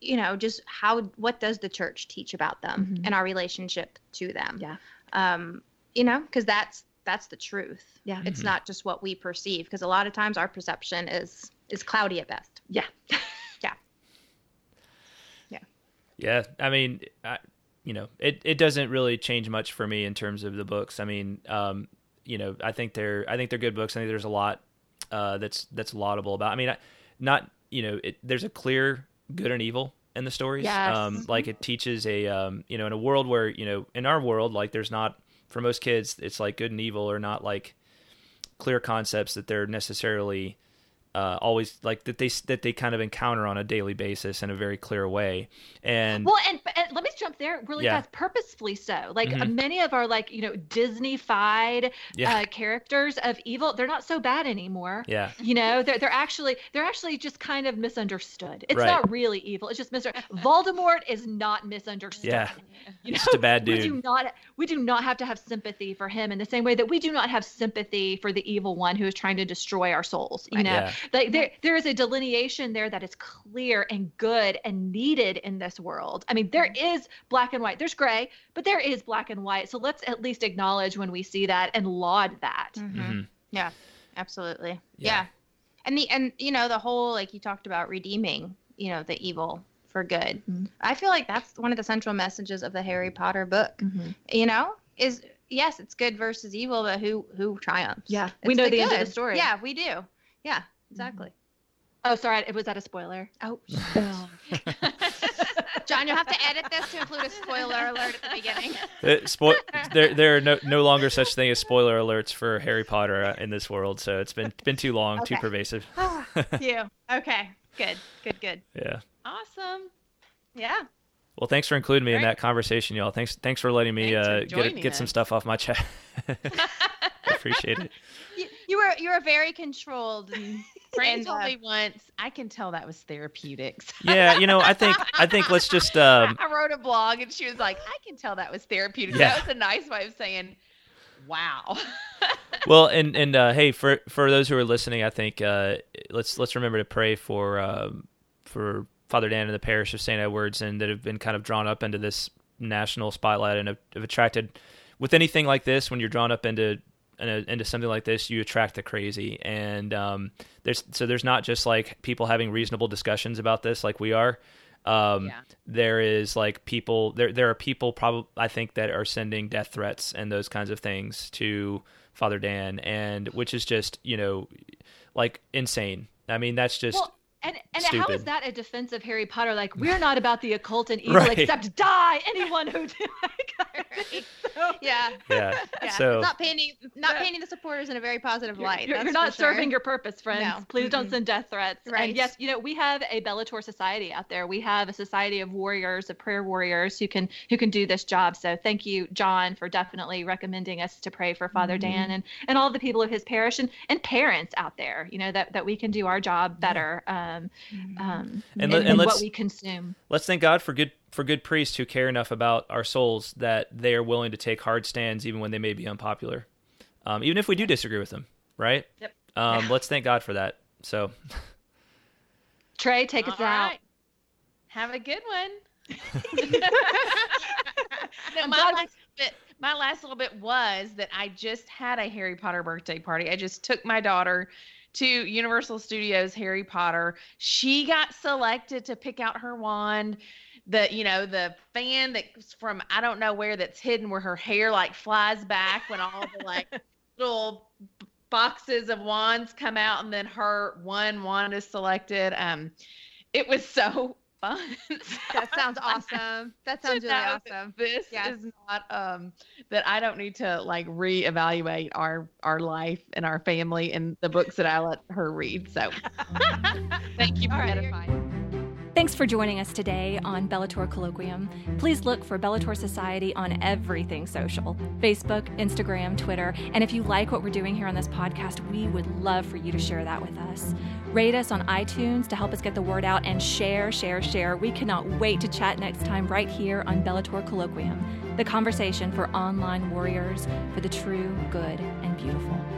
C: you know, just how, what does the church teach about them
A: Mhm.
C: and our relationship to them?
A: Yeah.
C: Um, you know, because that's, that's the truth.
A: Yeah.
C: It's
D: Mhm.
C: not just what we perceive, because a lot of times our perception is, is cloudy at best.
A: yeah
D: Yeah, I mean, I, you know, it, it doesn't really change much for me in terms of the books. I mean, um, you know, I think they're I think they're good books. I think there's a lot uh, that's that's laudable about. I mean, I, not you know, it, there's a clear good and evil in the stories.
A: Yes.
D: Um, like it teaches a um, you know, in a world where you know, in our world, like there's not for most kids, it's like good and evil are not like clear concepts that they're necessarily uh, always like that they that they kind of encounter on a daily basis in a very clear way. And
A: Well, and, and let me jump there really
D: Yeah.
A: fast, purposefully so. Like
D: Mhm.
A: uh, many of our like you know Disney-fied
D: Yeah.
A: uh, characters of evil, they're not so bad anymore.
D: yeah,
A: You know, they're they're actually they're actually just kind of misunderstood. It's
D: Right.
A: not really evil. It's just misunderstood. Voldemort is not misunderstood.
D: Yeah.
A: You know,
D: just a bad dude.
A: we do not we do not have to have sympathy for him in the same way that we do not have sympathy for the evil one who is trying to destroy our souls. You know,
D: Yeah.
A: Like there there is a delineation there that is clear and good and needed in this world. I mean, there is black and white. There's gray, but there is black and white. So let's at least acknowledge when we see that and laud that.
C: Mm-hmm.
D: Mhm.
C: Yeah, absolutely.
D: Yeah.
C: Yeah. and the and you know the whole like you talked about redeeming you know the evil for good
F: Mhm.
C: i feel like that's one of the central messages of the harry potter book
F: Mhm.
C: you know is yes it's good versus evil but who who triumphs
F: Yeah, we know the end of the story.
C: yeah we do yeah exactly
F: Oh, sorry. It was that a spoiler?
C: oh john you'll have to edit this to include a spoiler alert at the beginning
D: Uh, spo- there, there are no, no longer such thing as spoiler alerts for Harry Potter uh, in this world. So it's been been too long, too
C: Okay.
D: pervasive.
C: you okay good good good
D: Yeah.
B: Awesome.
C: yeah
D: Well, thanks for including me in that conversation, y'all. Thanks, thanks for letting me
B: Thanks for
D: uh, get
B: joining
D: get some stuff off my chest. I appreciate it.
C: You, you were you were very controlled and
B: Fran told
C: uh,
B: me once, I can tell that was therapeutics.
D: Yeah, you know, I think I think let's just um,
B: I wrote a blog and she was like, I can tell that was therapeutic."
D: Yeah.
B: That was a nice way of saying, wow.
D: well, and and uh, hey, for for those who are listening, I think uh, let's let's remember to pray for um, for Father Dan and the parish of St. Edwards, and that have been kind of drawn up into this national spotlight and have, have attracted with anything like this. When you're drawn up into in a, into something like this, you attract the crazy, and um, there's so there's not just like people having reasonable discussions about this like we are. Um,
B: Yeah.
D: There is like people there. There are people probably I think that are sending death threats and those kinds of things to Father Dan, and which is just you know like insane. I mean that's just
F: Well, and and how
D: stupid.
F: is that a defense of Harry Potter? Like we're not about the occult and evil,
D: Right.
F: except die anyone who do. so,
C: yeah
D: yeah.
C: Yeah,
D: So
C: not painting not
F: Yeah.
C: painting the supporters in a very positive
F: You're,
C: light.
F: you're- you're
C: for
F: not
C: sure.
F: serving your purpose, friends.
C: No.
F: Please don't send death threats.
C: Right.
F: And yes, you know we have a Bellator society out there. We have a society of warriors, of prayer warriors who can who can do this job. So thank you, John, for definitely recommending us to pray for Father
C: Mm-hmm.
F: Dan and and all the people of his parish and and parents out there. You know that that we can do our job better. Um,
C: Mm-hmm.
F: um,
D: And
F: and,
D: let- and
F: what
D: let's-
F: we consume.
D: let's thank God for good for good priests who care enough about our souls that they are willing to take hard stands even when they may be unpopular, um, even if we do disagree with them. Right?
F: Yep.
D: Um, let's thank God for that. So
F: Trey, take us
B: All
F: out.
B: Have a good one. no, my last bit, my last little bit was that I just had a Harry Potter birthday party. I just took my daughter to Universal Studios Harry Potter. She got selected to pick out her wand. The you know the fan that's from I don't know where that's hidden where her hair like flies back when all the like little boxes of wands come out and then her one wand is selected. Um, it was so fun.
C: That sounds awesome. That sounds really
B: that
C: awesome.
B: This
C: Yes.
B: is not um that I don't need to like reevaluate our our life and our family and the books that I let her read. So thank you for
C: All right.
A: Thanks for joining us today on Bellator Colloquium. Please look for Bellator Society on everything social Facebook, Instagram, Twitter. And if you like what we're doing here on this podcast, we would love for you to share that with us. Rate us on iTunes to help us get the word out and share, share, share. We cannot wait to chat next time right here on Bellator Colloquium, the conversation for online warriors for the true, good, and beautiful.